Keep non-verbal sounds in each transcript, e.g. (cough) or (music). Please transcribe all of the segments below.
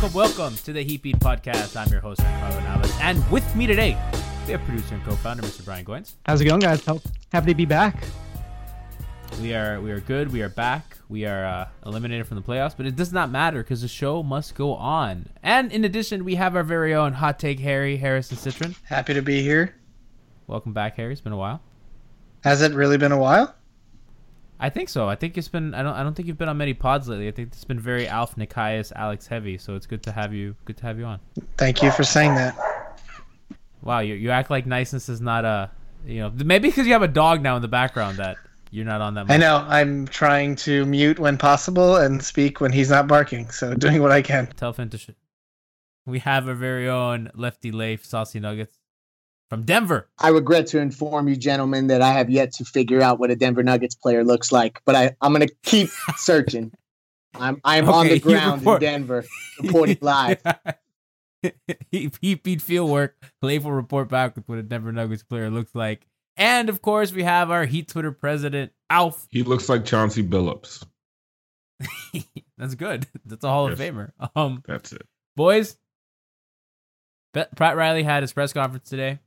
Welcome, welcome, welcome to the Heat Beat Podcast. I'm your host, Carlo Navas, and with me today, we have producer and co-founder Mr. Brian Goins. How's it going, guys? Help- Happy to be back. We are we are good. We are back. We are uh, eliminated from the playoffs, but it does not matter because the show must go on. And in addition, we have our very own hot take Harry Harrison Cytryn. Happy to be here. Welcome back, Harry. It's been a while. Has it really been a while? I think so. I think it's been. I don't. I don't think you've been on many pods lately. I think it's been very Alf Nikias, Alex heavy. So it's good to have you. Good to have you on. Thank you for saying that. Wow, you you act like niceness is not a. You know, maybe because you have a dog now in the background that you're not on that. Much. I know I'm trying to mute when possible and speak when he's not barking, so (laughs) doing what I can. Tell Finn to. Sh- we have our very own Lefty Leif Saucy Nuggets from Denver. I regret to inform you, gentlemen, that I have yet to figure out what a Denver Nuggets player looks like, but I, I'm going to keep (laughs) searching. I'm I'm on the ground report- in Denver, (laughs) reporting live. (laughs) he, he beat field work. Leif will report back with what a Denver Nuggets player looks like. And of course, we have our Heat Twitter president, Alf. He looks like Chauncey Billups. That's good. That's a Hall of Famer. Um, That's it. boys, Pat Riley had his press conference today,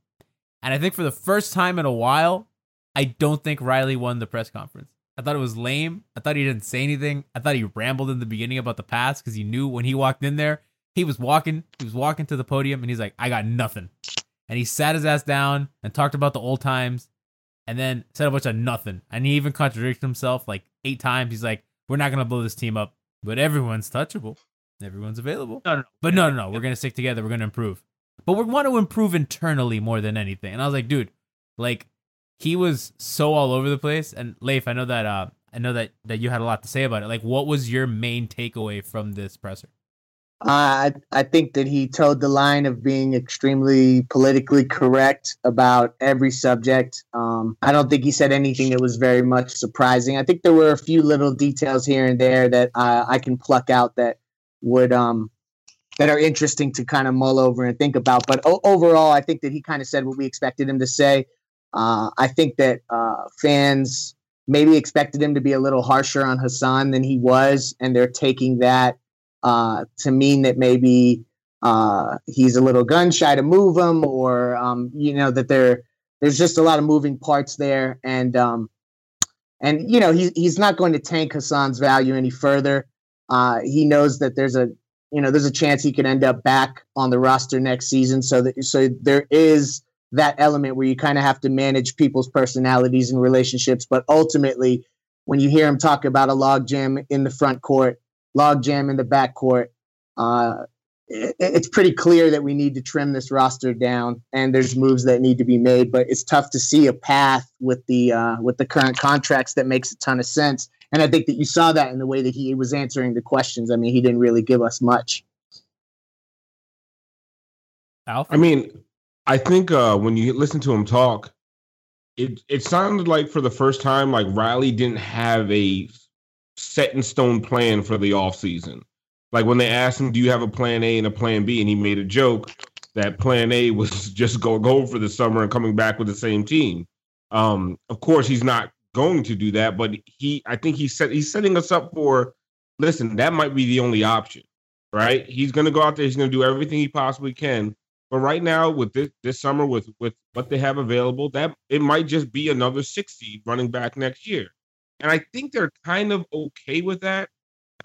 and I think for the first time in a while, I don't think Riley won the press conference. I thought it was lame. I thought he didn't say anything. I thought he rambled in the beginning about the past because he knew when he walked in there, he was walking, he was walking to the podium, and he's like, "I got nothing," and he sat his ass down and talked about the old times, and then said a bunch of nothing, and he even contradicted himself like eight times. He's like, "We're not gonna blow this team up, but everyone's touchable, everyone's available." No, no, no. But no, no, no. We're gonna stick together. We're gonna improve. But we want to improve internally more than anything. And I was like, dude, like he was so all over the place. And Leif, I know that uh I know that that you had a lot to say about it. Like, what was your main takeaway from this presser? Uh, I I think that he towed the line of being extremely politically correct about every subject. Um, I don't think he said anything that was very much surprising. I think there were a few little details here and there that uh, I can pluck out that would um that are interesting to kind of mull over and think about. But o- overall, I think that he kind of said what we expected him to say. Uh, I think that uh, fans maybe expected him to be a little harsher on Hassan than he was, and they're taking that uh, to mean that maybe uh, he's a little gun shy to move him, or um, you know that there there's just a lot of moving parts there, and um, and you know he's he's not going to tank Hassan's value any further. Uh, he knows that there's a you know there's a chance he could end up back on the roster next season, so that so there is that element where you kind of have to manage people's personalities and relationships. But ultimately, when you hear him talk about a logjam in the front court, logjam in the back court, uh, it, it's pretty clear that we need to trim this roster down, and there's moves that need to be made. But it's tough to see a path with the uh, with the current contracts that makes a ton of sense. And I think that you saw that in the way that he was answering the questions. I mean, he didn't really give us much. Alf? I mean, I think uh, when you listen to him talk, it it sounded like for the first time, like Riley didn't have a set in stone plan for the offseason. Like when they asked him, "Do you have a plan A and a plan B?" and he made a joke that plan A was (laughs) just going go for the summer and coming back with the same team. Um, of course, he's not going to do that, but he, I think he said he's setting us up for. Listen, that might be the only option, right? He's going to go out there. He's going to do everything he possibly can. But right now, with this this summer, with with what they have available, that it might just be another six seed running back next year. And I think they're kind of okay with that.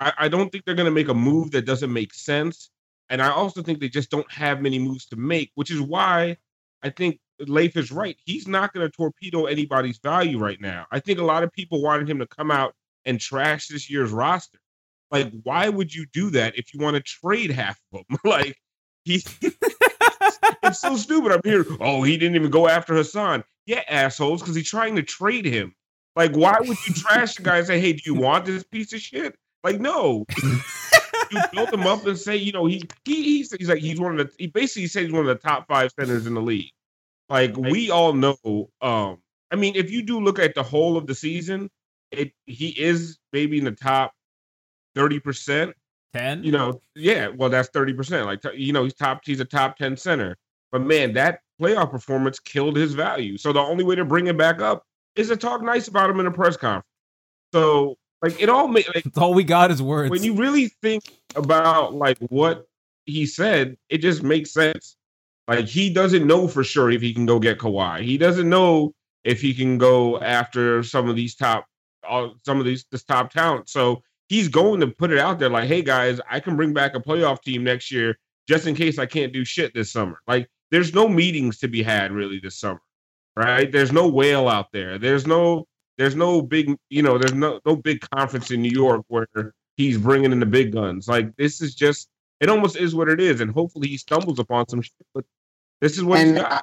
I, I don't think they're going to make a move that doesn't make sense. And I also think they just don't have many moves to make, which is why I think Leif is right. He's not going to torpedo anybody's value right now. I think a lot of people wanted him to come out and trash this year's roster. Like, why would you do that if you want to trade half of them? (laughs) like, he. (laughs) it's so stupid. I'm here. Oh, he didn't even go after Hassan. Yeah, assholes, because he's trying to trade him. Like, why would you trash the guy and say, "Hey, do you want this piece of shit?" Like, no. (laughs) you build him up and say, you know, he, he he's, he's like he's one of the he basically said he's one of the top five centers in the league. Like we all know. Um, I mean, if you do look at the whole of the season, it he is maybe in the top thirty percent. Ten. You know, yeah. Well, that's thirty percent. Like you know, he's top. He's a top ten center. But man, that playoff performance killed his value. So the only way to bring him back up is to talk nice about him in a press conference. So like it all makes like, (laughs) all we got is words. When you really think about like what he said, it just makes sense. Like he doesn't know for sure if he can go get Kawhi. He doesn't know if he can go after some of these top, uh, some of these this top talent. So he's going to put it out there like, hey guys, I can bring back a playoff team next year just in case I can't do shit this summer. Like there's no meetings to be had really this summer, right? There's no whale out there. There's no there's no big you know there's no no big conference in New York where he's bringing in the big guns. Like this is just it almost is what it is, and hopefully he stumbles upon some shit. But this is what and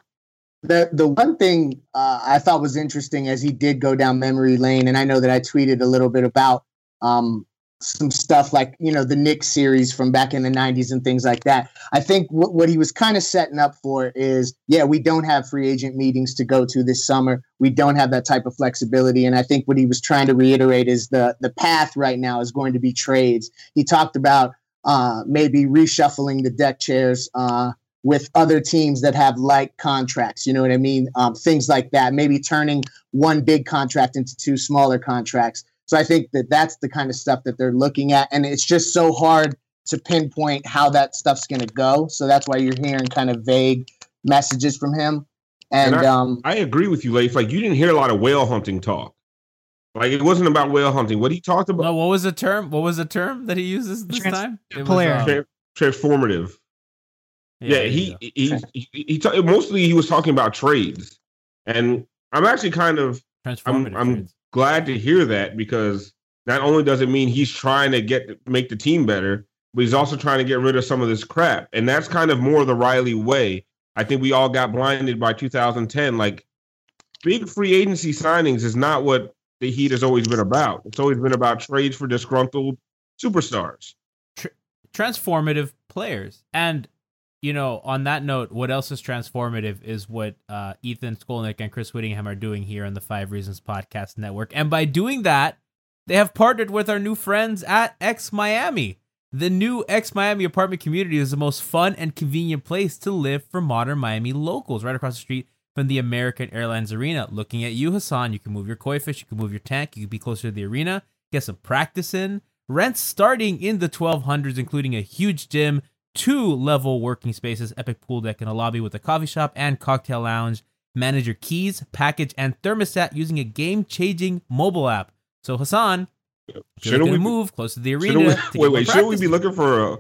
the the one thing uh, I thought was interesting as he did go down memory lane, and I know that I tweeted a little bit about um, some stuff like you know the Knicks series from back in the '90s and things like that. I think what what he was kind of setting up for is yeah, we don't have free agent meetings to go to this summer. We don't have that type of flexibility, and I think what he was trying to reiterate is the the path right now is going to be trades. He talked about uh, maybe reshuffling the deck chairs. Uh, with other teams that have like contracts. You know what I mean? Um, things like that. Maybe turning one big contract into two smaller contracts. So I think that that's the kind of stuff that they're looking at. And it's just so hard to pinpoint how that stuff's going to go. So that's why you're hearing kind of vague messages from him. And, I, um, I agree with you, Leif. Like you didn't hear a lot of whale hunting talk. Like it wasn't about whale hunting. What he talked about. No, what was the term? What was the term that he uses this time? It was, player. um, Tra- transformative. Yeah, he he he, he, he ta- mostly he was talking about trades, and I'm actually kind of I'm. I'm glad to hear that because not only does it mean he's trying to get make the team better, but he's also trying to get rid of some of this crap, and that's kind of more the Riley way. I think we all got blinded by 2010. Like big free agency signings is not what the Heat has always been about. It's always been about trades for disgruntled superstars. transformative players. And you know, on that note, what else is transformative is what uh, Ethan Skolnick and Chris Whittingham are doing here on the Five Reasons Podcast Network. And by doing that, they have partnered with our new friends at X Miami. The new X Miami apartment community is the most fun and convenient place to live for modern Miami locals, right across the street from the American Airlines Arena. Looking at you, Hassan, you can move your koi fish, you can move your tank, you can be closer to the arena, get some practice in. Rents starting in the 1200s, including a huge gym, two level working spaces, epic pool deck, and a lobby with a coffee shop and cocktail lounge. Manage your keys, package, and thermostat using a game changing mobile app. So, Hassan, Shouldn't we be- move close to the arena, we, wait, wait. Should we be looking for a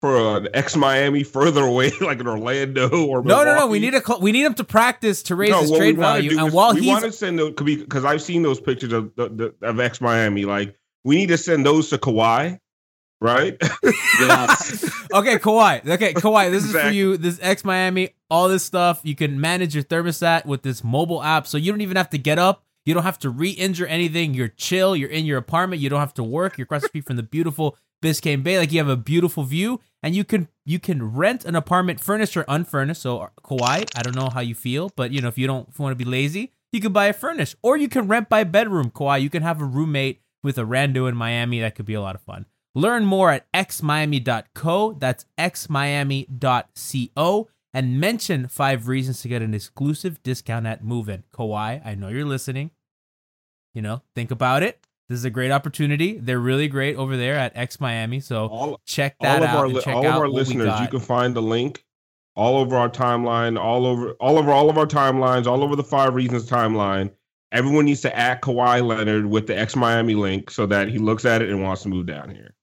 for an X Miami further (laughs) away, like in Orlando or No, no, no. We need a cl- we need him to practice to raise No, his trade value. And while we he's want to send those because I've seen those pictures of the, the, of X Miami, like we need to send those to Kawhi, right? (laughs) (laughs) okay, Kawhi. Okay, Kawhi. This is for you. This X Miami, all this stuff. You can manage your thermostat with this mobile app, so you don't even have to get up. You don't have to re-injure anything. You're chill. You're in your apartment. You don't have to work. You're across the street from the beautiful Biscayne Bay. Like you have a beautiful view, and you can you can rent an apartment, furnished or unfurnished. So uh, Kawhi, I don't know how you feel, but you know if you don't want to be lazy, you can buy a furnished, or you can rent by bedroom. Kawhi, you can have a roommate with a rando in Miami. That could be a lot of fun. Learn more at xmiami.co. That's xmiami.co. And mention five reasons to get an exclusive discount at Move In. Kawhi, I know you're listening. You know, think about it. This is a great opportunity. They're really great over there at X Miami. So check that all of out. our check all of our listeners, you can find the link all over our timeline, all over all over all of our timelines, all over the five reasons timeline. Everyone needs to add Kawhi Leonard with the X Miami link so that he looks at it and wants to move down here.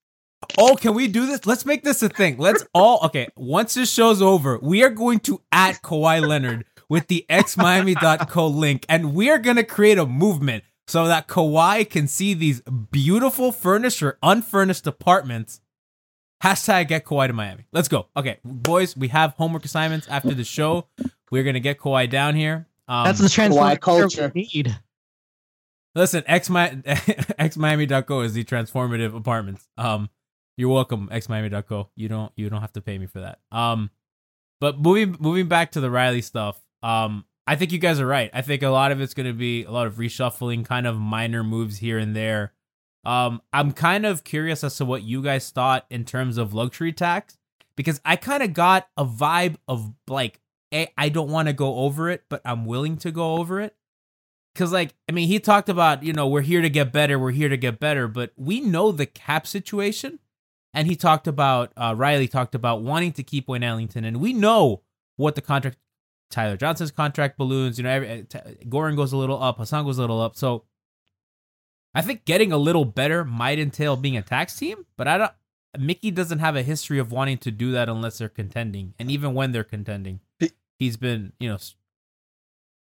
Oh, can we do this? Let's make this a thing. Let's all okay. Once this show's over, we are going to at Kawhi Leonard with the xmiami.co link, and we are gonna create a movement so that Kawhi can see these beautiful furnished or unfurnished apartments. Hashtag get Kawhi to Miami. Let's go. Okay, boys, we have homework assignments after the show. We're gonna get Kawhi down here. Um, That's the transformative we need. Listen, X (laughs) xmiami.co is the transformative apartments. Um, you're welcome, xmiami.co. You don't you don't have to pay me for that. Um, but moving moving back to the Riley stuff. Um, I think you guys are right. I think a lot of it's going to be a lot of reshuffling, kind of minor moves here and there. Um, I'm kind of curious as to what you guys thought in terms of luxury tax because I kind of got a vibe of like, I I don't want to go over it, but I'm willing to go over it. Cause like, I mean, he talked about, you know, we're here to get better, we're here to get better, but we know the cap situation. And he talked about, uh, Riley talked about wanting to keep Wayne Ellington, and we know what the contract, Tyler Johnson's contract balloons, you know, every, uh, T- Goran goes a little up, Hassan goes a little up. So I think getting a little better might entail being a tax team, but I don't, Micky doesn't have a history of wanting to do that unless they're contending. And even when they're contending, he's been, you know,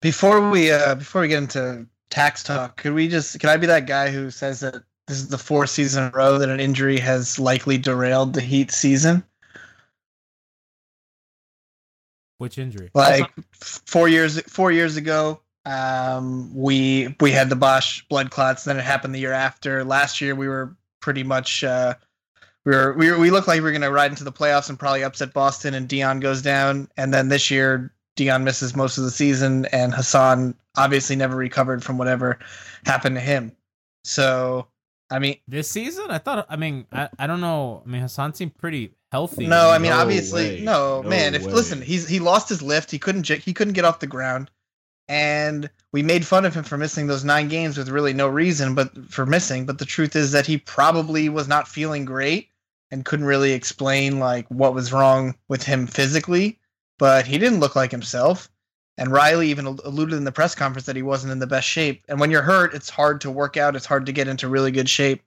Before we uh before we get into tax talk, could we just can I be that guy who says that this is the fourth season in a row that an injury has likely derailed the Heat season? which injury? Like four years four years ago, um, we we had the Bosh blood clots. Then it happened the year after. Last year we were pretty much uh, we were we were, we looked like we were going to ride into the playoffs and probably upset Boston. And Dion goes down. And then this year Dion misses most of the season, and Hassan obviously never recovered from whatever happened to him. So I mean, this season, I thought. I mean, I, I don't know. I mean, Hassan seemed pretty healthy. No, I mean obviously no, man. If way. listen, he's he lost his lift. He couldn't j- he couldn't get off the ground, and we made fun of him for missing those nine games with really no reason, but for missing. But the truth is that he probably was not feeling great and couldn't really explain like what was wrong with him physically. But he didn't look like himself. And Riley even alluded in the press conference that he wasn't in the best shape. And when you're hurt, it's hard to work out. It's hard to get into really good shape.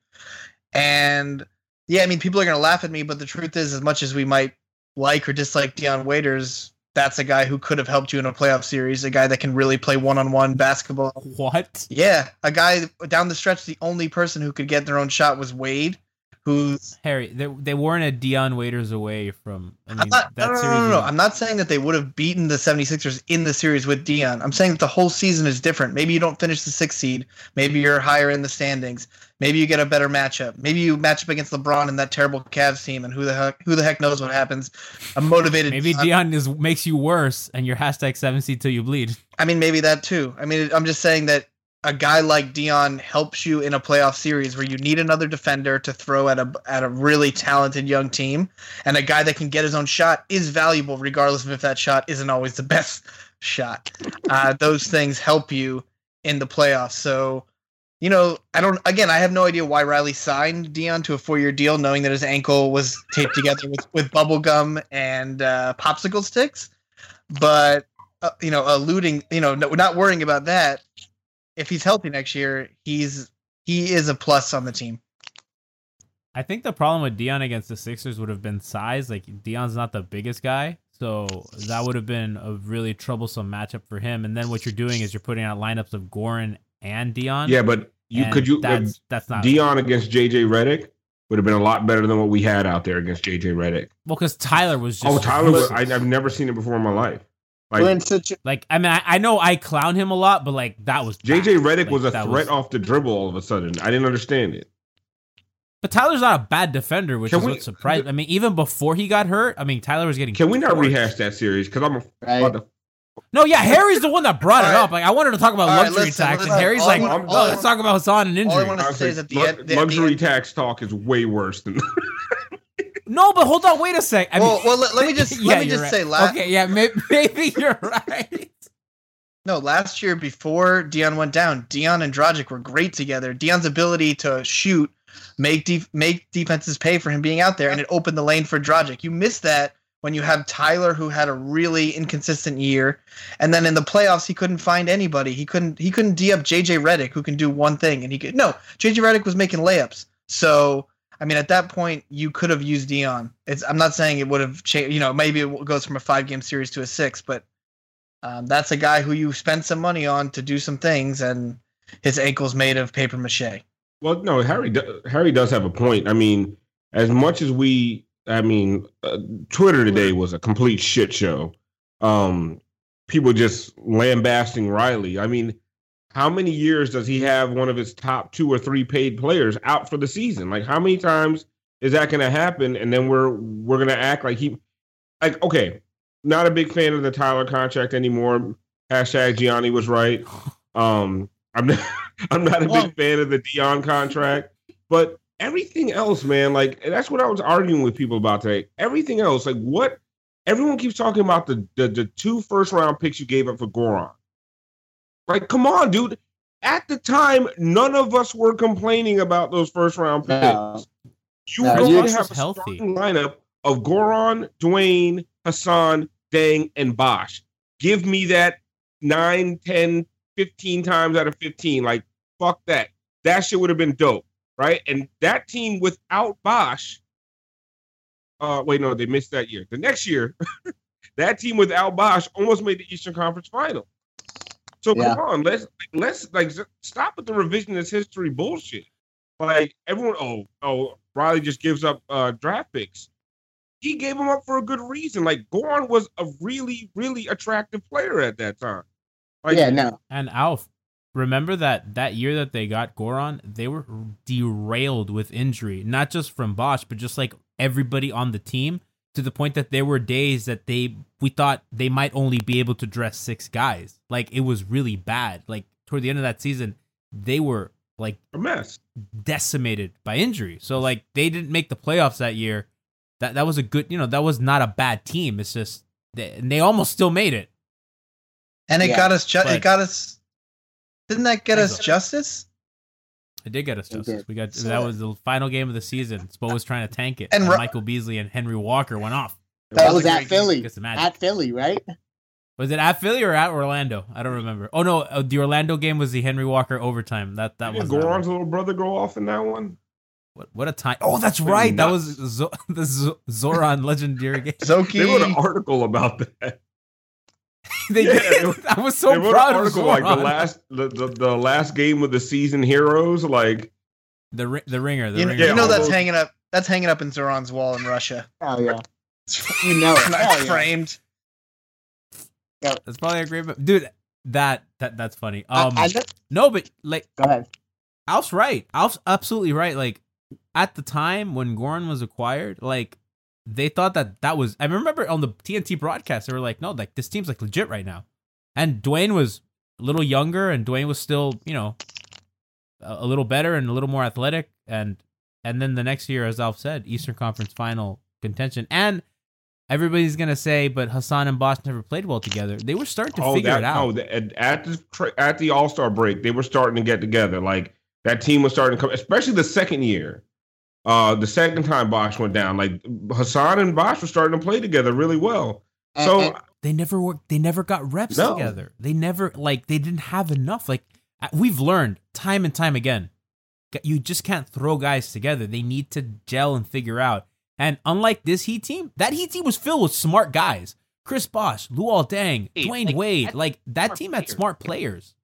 And yeah, I mean, people are going to laugh at me, but the truth is, as much as we might like or dislike Dion Waiters, that's a guy who could have helped you in a playoff series, a guy that can really play one on one basketball. What? Yeah, a guy down the stretch, the only person who could get their own shot was Wade, who's. Harry, they, they weren't a Dion Waiters away from. I mean, I'm not, that no, no, series. no, no, no. I'm not saying that they would have beaten the 76ers in the series with Dion. I'm saying that the whole season is different. Maybe you don't finish the sixth seed. Maybe you're higher in the standings. Maybe you get a better matchup. Maybe you match up against LeBron and that terrible Cavs team, and who the heck who the heck knows what happens? A motivated. Maybe Dion is makes you worse, and you're hashtag seven seed till you bleed. I mean, maybe that too. I mean, I'm just saying that a guy like Dion helps you in a playoff series where you need another defender to throw at a at a really talented young team, and a guy that can get his own shot is valuable, regardless of if that shot isn't always the (laughs) best shot. Uh, those things help you in the playoffs. So. You know, I don't. Again, I have no idea why Riley signed Dion to a four-year deal, knowing that his ankle was taped together with, with bubble gum and uh, popsicle sticks. But uh, you know, alluding, you know, no, not worrying about that. If he's healthy next year, he's he is a plus on the team. I think the problem with Dion against the Sixers would have been size. Like Dion's not the biggest guy, so that would have been a really troublesome matchup for him. And then what you're doing is you're putting out lineups of Goran and Dion. Yeah, but you could you that's that's not Dion against JJ Redick would have been a lot better than what we had out there against JJ Redick. well because Tyler was oh, just Oh, Tyler! Was, I, I've never seen it before in my life. Like We're such a, like I mean I, I know I clown him a lot, but like that was JJ bad. Redick Like, was a that threat off the dribble all of a sudden. I didn't understand it. But Tyler's not a bad defender, which Can is we- what surprised. I mean, even before he got hurt, I mean Tyler was getting. Can we not torched. rehash that series? Because I'm right. about to No, yeah, Harry's the one that brought it up. Like I wanted to talk about All right, luxury listen, tax, and. Harry's All like, wanna- "Oh, all I let's talk about Hassan and injury." all I injury." wanna honestly, say is at the lu- end- the luxury end- tax talk is way worse than. (laughs) (laughs) No, but hold on, wait a sec. I well, mean, well, let, let me just (laughs) Yeah, let me just right. say last Okay, yeah, maybe, (laughs) maybe you're right. no last year before Dion went down, Dion and Dragic were great together. Dion's ability to shoot, make def- make defenses pay for him being out there, and it opened the lane for Dragic. You missed that when you have Tyler, who had a really inconsistent year, and then in the playoffs he couldn't find anybody. He couldn't he couldn't d up JJ Redick, who can do one thing, and he could no JJ Redick was making layups. So I mean, at that point, you could have used Dion. It's I'm not saying it would have changed. You know, maybe it goes from a five game series to a six, but um, that's a guy who you spend some money on to do some things, and his ankle's made of paper mache. Well, no, Harry. Harry does have a point. I mean, as much as we, I mean, uh, Twitter today was a complete shit show. Um, people just lambasting Riley. I mean, how many years does he have one of his top two or three paid players out for the season? Like, how many times is that going to happen? And then we're we're going to act like he, like, okay, not a big fan of the Tyler contract anymore. Hashtag Gianni was right. (laughs) Um, I'm not, (laughs) I'm not a big fan of the Dion contract, but everything else, man, like that's what I was arguing with people about today. Everything else, like what everyone keeps talking about the the, the two first round picks you gave up for Goran. Like, come on, dude. At the time, none of us were complaining about those first round picks. No. You No, go you- have a This healthy. starting lineup of Goran, Dwayne, Hassan, Deng, and Bosh. Give me that 9, 10, 15 times out of 15. Like, fuck that. That shit would have been dope, right? And that team without Bosh, uh, wait, no, they missed that year. The next year, (laughs) that team without Bosh almost made the Eastern Conference Final. So Yeah. come on, let's let's like stop with the revisionist history bullshit. Like everyone, oh, oh, Riley just gives up uh, draft picks. He gave them up for a good reason. Like Goran was a really, really attractive player at that time. Like, yeah, no. And Alf, remember that that year that they got Goran, they were derailed with injury, not just from Bosh, but just like everybody on the team, to the point that there were days that they we thought they might only be able to dress six guys. Like it was really bad. Like toward the end of that season, they were like a mess. decimated by injury. So like they didn't make the playoffs that year. That that was a good, you know, that was not a bad team. It's just they, and they almost still made it. And it Yeah, got us. Ju- but- it got us. Didn't that get us Kinda. justice? It did get us It justice. We got So- that was the final game of the season. Spo was trying to tank it, And and, Ro- Michael Beasley and Henry Walker went off. That was was at Philly. against. At Philly, right? Was it at Philly or at Orlando? I don't remember. Oh no, uh, the Orlando game was the Henry Walker overtime. That that Did was that Goran's little brother go off in that one? what, what a time. Oh, that's right. That was Zo- (laughs) the Zo- Zoran legendary (laughs) game. Zoki. They wrote an article about that. (laughs) they Yeah, did. they I was so they wrote proud an of article like the last the, the, the last game of the season heroes. Like the the ringer. The You, ringer. you know that's those- hanging up. That's hanging up in Zoran's wall in Russia. (laughs) Oh yeah. (laughs) You know it. Hell Nice yeah. framed. That's probably a great, dude. That that that's funny. Um, I know- no, but like Go ahead. Alf's right. Alf's absolutely right. Like at the time when Goran was acquired, like they thought that that was. I remember on the TNT broadcast, they were like, "No, like this team's like legit right now." And Dwayne was a little younger, and Dwayne was still, you know, a, a little better and a little more athletic. And and then the next year, as Alf said, Eastern Conference Final contention. And everybody's gonna say, but Hassan and Bosh never played well together. They were starting to oh, figure that, it out. No, the- at, at the at the All Star break, they were starting to get together. Like that team was starting to come, especially the second year. Uh, the second time Bosh went down, like Hassan and Bosh were starting to play together really well. And- So and- they never worked they never got reps No. together they never like they didn't have enough like uh, we've learned time and time again you just can't throw guys together. They need to gel and figure out. And unlike this Heat team, that Heat team was filled with smart guys. Chris Bosh, Luol Deng, Hey, Dwayne like, Wade, like that team had smart players.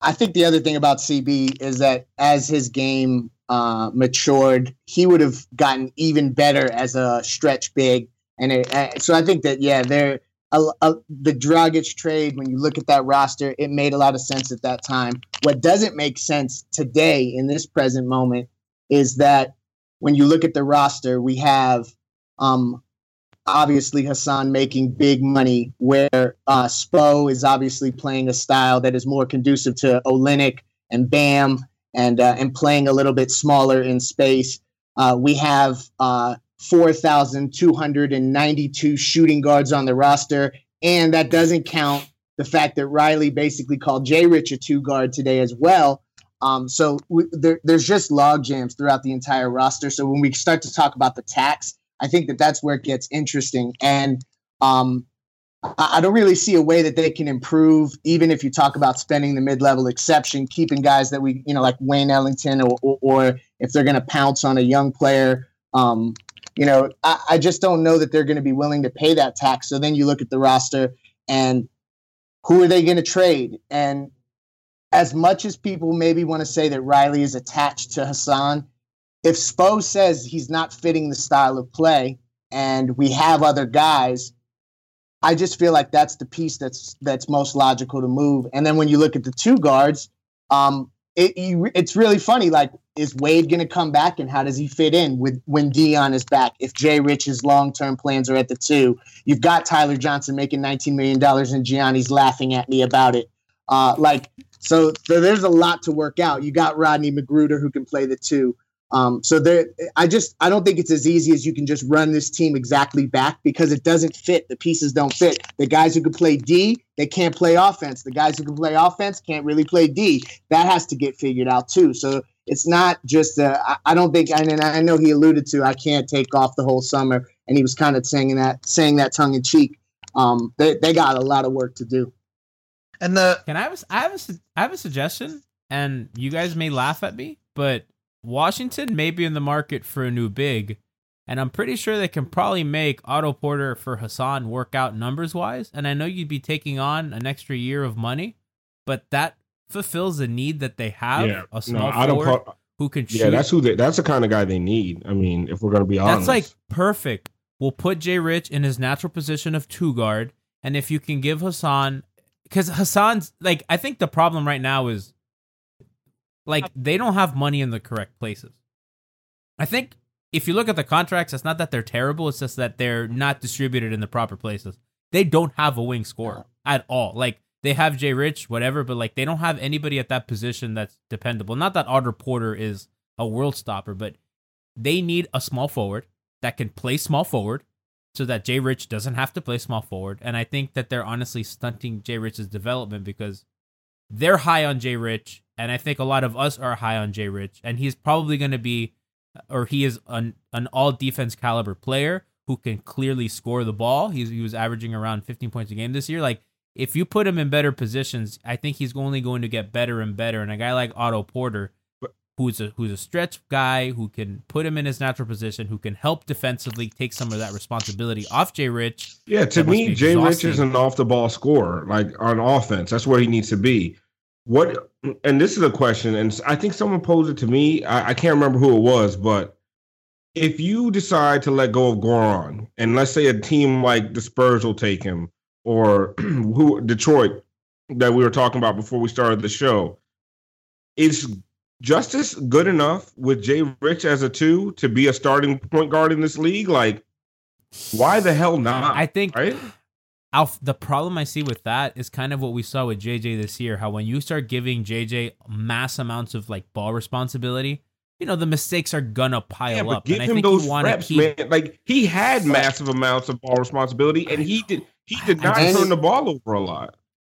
I think the other thing about CB is that as his game uh, matured, he would have gotten even better as a stretch big. And it, uh, so I think that yeah, there the Dragic trade. When you look at that roster, it made a lot of sense at that time. What doesn't make sense today in this present moment is that when you look at the roster, we have um, obviously Hassan making big money, where uh, Spo is obviously playing a style that is more conducive to Olynyk and Bam, and uh, and playing a little bit smaller in space. Uh, we have uh, 4,292 shooting guards on the roster, and that doesn't count the fact that Riley basically called Jay Rich a two guard today as well. Um, so we, there, there's just log jams throughout the entire roster. So when we start to talk about the tax, I think that that's where it gets interesting. And um, I, don't really see a way that they can improve, even if you talk about spending the mid-level exception, keeping guys that we, you know, like Wayne Ellington, or, or, or if they're going to pounce on a young player. Um, you know, I, I just don't know that they're going to be willing to pay that tax. So then you look at the roster and who are they going to trade? And as much as people maybe want to say that Riley is attached to Hassan, if Spo says he's not fitting the style of play and we have other guys, I just feel like that's the piece that's that's most logical to move. And then when you look at the two guards, um, it, you, it's really funny. Like, is Wade going to come back, and how does he fit in with when Dion is back? If Jay Rich's long term plans are at the two, you've got Tyler Johnson making nineteen million dollars, and Gianni's laughing at me about it. Uh, like, so, so there's a lot to work out. You got Rodney McGruder who can play the two. Um, so there, I just I don't think it's as easy as you can just run this team exactly back because it doesn't fit. The pieces don't fit. The guys who can play D, they can't play offense. The guys who can play offense can't really play D. That has to get figured out too. So it's not just. Uh, I, I don't think, and I know he alluded to I can't take off the whole summer, and he was kind of saying that saying that tongue in cheek. Um, they they got a lot of work to do. And the Can I have a, I have a, su- I have a suggestion, and you guys may laugh at me, but Washington may be in the market for a new big, and I'm pretty sure they can probably make Otto Porter for Hassan work out numbers wise. And I know you'd be taking on an extra year of money, but that fulfills the need that they have Yeah, a small no, forward Po- who can shoot. Yeah, that's who. They, that's the kind of guy they need. I mean, if we're gonna be honest, That's like perfect. We'll put Jay Rich in his natural position of two guard, and if you can give Hassan, because Hassan's like, I think the problem right now is like they don't have money in the correct places. I think if you look at the contracts, it's not that they're terrible; it's just that they're not distributed in the proper places. They don't have a wing scorer at all. Like they have Jay Rich, whatever, but like they don't have anybody at that position that's dependable. Not that Otto Porter is a world stopper, but they need a small forward that can play small forward so that Jay Rich doesn't have to play small forward. And I think that they're honestly stunting Jay Rich's development because they're high on Jay Rich, and I think a lot of us are high on Jay Rich, and he's probably going to be, or he is an an all defense caliber player who can clearly score the ball. He's he was averaging around 15 points a game this year. Like if you put him in better positions, I think he's only going to get better and better. And a guy like Otto Porter, who's a who's a stretch guy who can put him in his natural position, who can help defensively, take some of that responsibility off Jay Rich. Yeah, to me, Jay Rich is an off the ball scorer, like on offense. That's where he needs to be. What? And this is a question, and I think someone posed it to me. I, I can't remember who it was, but if you decide to let go of Goran, and let's say a team like the Spurs will take him, or (clears throat) who Detroit that we were talking about before we started the show, is Justice good enough with Jay Rich as a two to be a starting point guard in this league? Like, why the hell not? I think right? Alf, the problem I see with that is kind of what we saw with JJ this year. How when you start giving JJ mass amounts of like ball responsibility, you know the mistakes are gonna pile Yeah, but up. give and I him think those reps, keep. man. Like he had massive amounts of ball responsibility, and he did he did not turn the ball over a lot.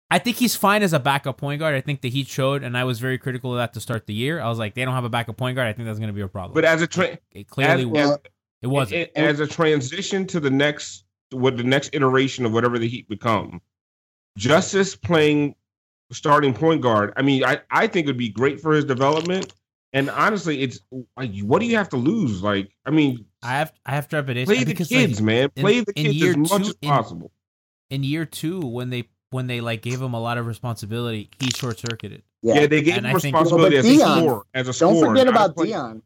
I think he's fine as a backup point guard. I think the Heat showed, and I was very critical of that to start the year. I was like, they don't have a backup point guard. I think that's going to be a problem. But as a tra- it clearly as, was. as- It wasn't. as a transition to the next what the next iteration of whatever the Heat become. Justice playing starting point guard. I mean, I, I think it would be great for his development. And honestly, it's like, what do you have to lose? Like, I mean, I have I have trepidation. play the because, kids, like, man. in- Play the kids year as much two- as in- possible. In year two, when they when they like gave him a lot of responsibility, he short circuited. Yeah, they gave And him I think- responsibility Well, as but a Dion, scorer. As a Don't forget about player. Dion.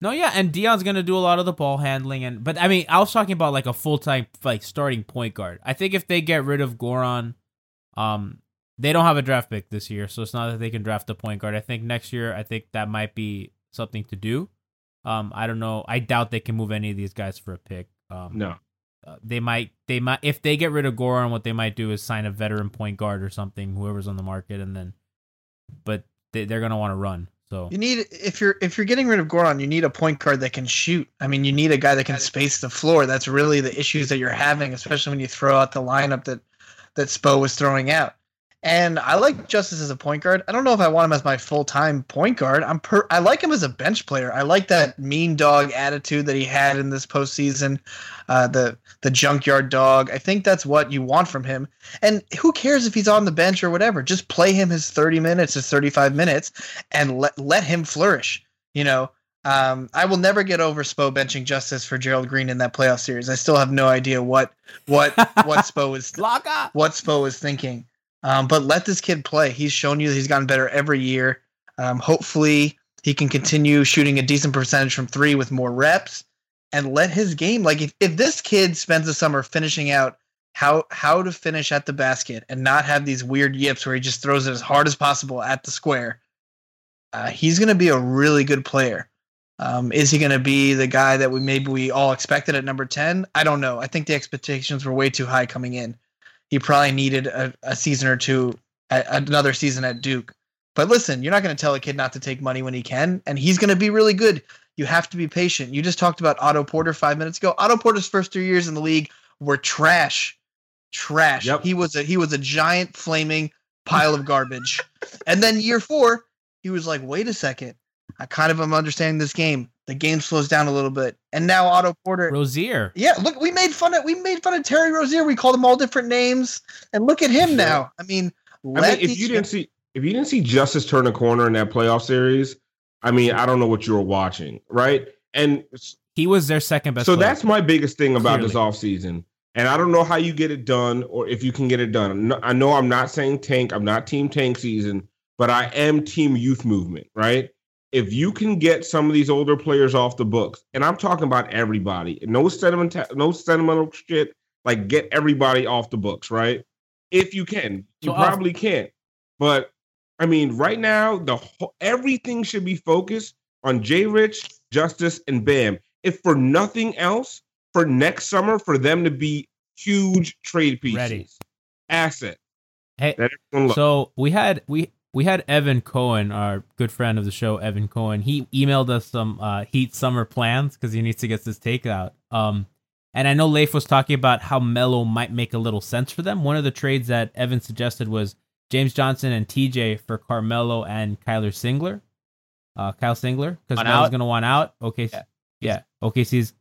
No, yeah, and Dion's gonna do a lot of the ball handling, and but I mean, I was talking about like a full time like starting point guard. I think if they get rid of Goran, um, they don't have a draft pick this year, so it's not that they can draft a point guard. I think next year, I think that might be something to do. Um, I don't know. I doubt they can move any of these guys for a pick. Um, No. uh, they might they might if they get rid of Goran, what they might do is sign a veteran point guard or something, whoever's on the market, and then, but they, they're gonna want to run. So You need if you're if you're getting rid of Goran, you need a point guard that can shoot. I mean, you need a guy that can space the floor. That's really the issues that you're having, especially when you throw out the lineup that that Spo was throwing out. And I like Justice as a point guard. I don't know if I want him as my full time point guard. I'm per I like him as a bench player. I like that mean dog attitude that he had in this postseason. Uh, the the junkyard dog. I think that's what you want from him. And who cares if he's on the bench or whatever? Just play him his 30 minutes, his 35 minutes, and let let him flourish. You know, um, I will never get over Spo benching Justice for Gerald Green in that playoff series. I still have no idea what what what (laughs) Spo was what Spo was thinking. Um, but let this kid play. He's shown you that he's gotten better every year. Um, hopefully, he can continue shooting a decent percentage from three with more reps, and let his game. Like if, if this kid spends the summer finishing out how how to finish at the basket and not have these weird yips where he just throws it as hard as possible at the square, uh, he's going to be a really good player. Um, is he going to be the guy that we maybe we all expected at number ten? I don't know. I think the expectations were way too high coming in. He probably needed a, a season or two, at, another season at Duke. But listen, you're not going to tell a kid not to take money when he can, and he's going to be really good. You have to be patient. You just talked about Otto Porter five minutes ago. Otto Porter's first three years in the league were trash, trash. He was a he was a giant flaming pile of garbage. and then year four, he was like, wait a second, I kind of am understanding this game. The game slows down a little bit, and now Otto Porter. Rozier. Yeah, look, we made fun of we made fun of Terry Rozier. We called him all different names, and look at him now. I mean, I mean, if these you didn't see if you didn't see Justice turn a corner in that playoff series, I mean, I don't know what you were watching, right? And he was their second best. so player. that's my biggest thing about this Clearly. offseason. And I don't know how you get it done or if you can get it done. I know I'm not saying tank, I'm not team tank season, but I am team youth movement, right? If you can get some of these older players off the books, and I'm talking about everybody, no sentiment, no sentimental shit, like get everybody off the books, right? If you can, you So off- probably can't. But I mean, right now, the whole, everything should be focused on J. Rich, Justice, and Bam. If for nothing else, for next summer, for them to be huge trade pieces, Ready. asset. Hey, so we had we we had Evan Cohen, our good friend of the show, Evan Cohen. He emailed us some uh, Heat summer plans because he needs to get this takeout. Um, and I know Leif was talking about how Melo might make a little sense for them. One of the trades that Evan suggested was James Johnson and TJ for Carmelo and Kyler Singler, uh, Kyle Singler, because Melo's going to want out. Okay, yeah. yeah, OKC's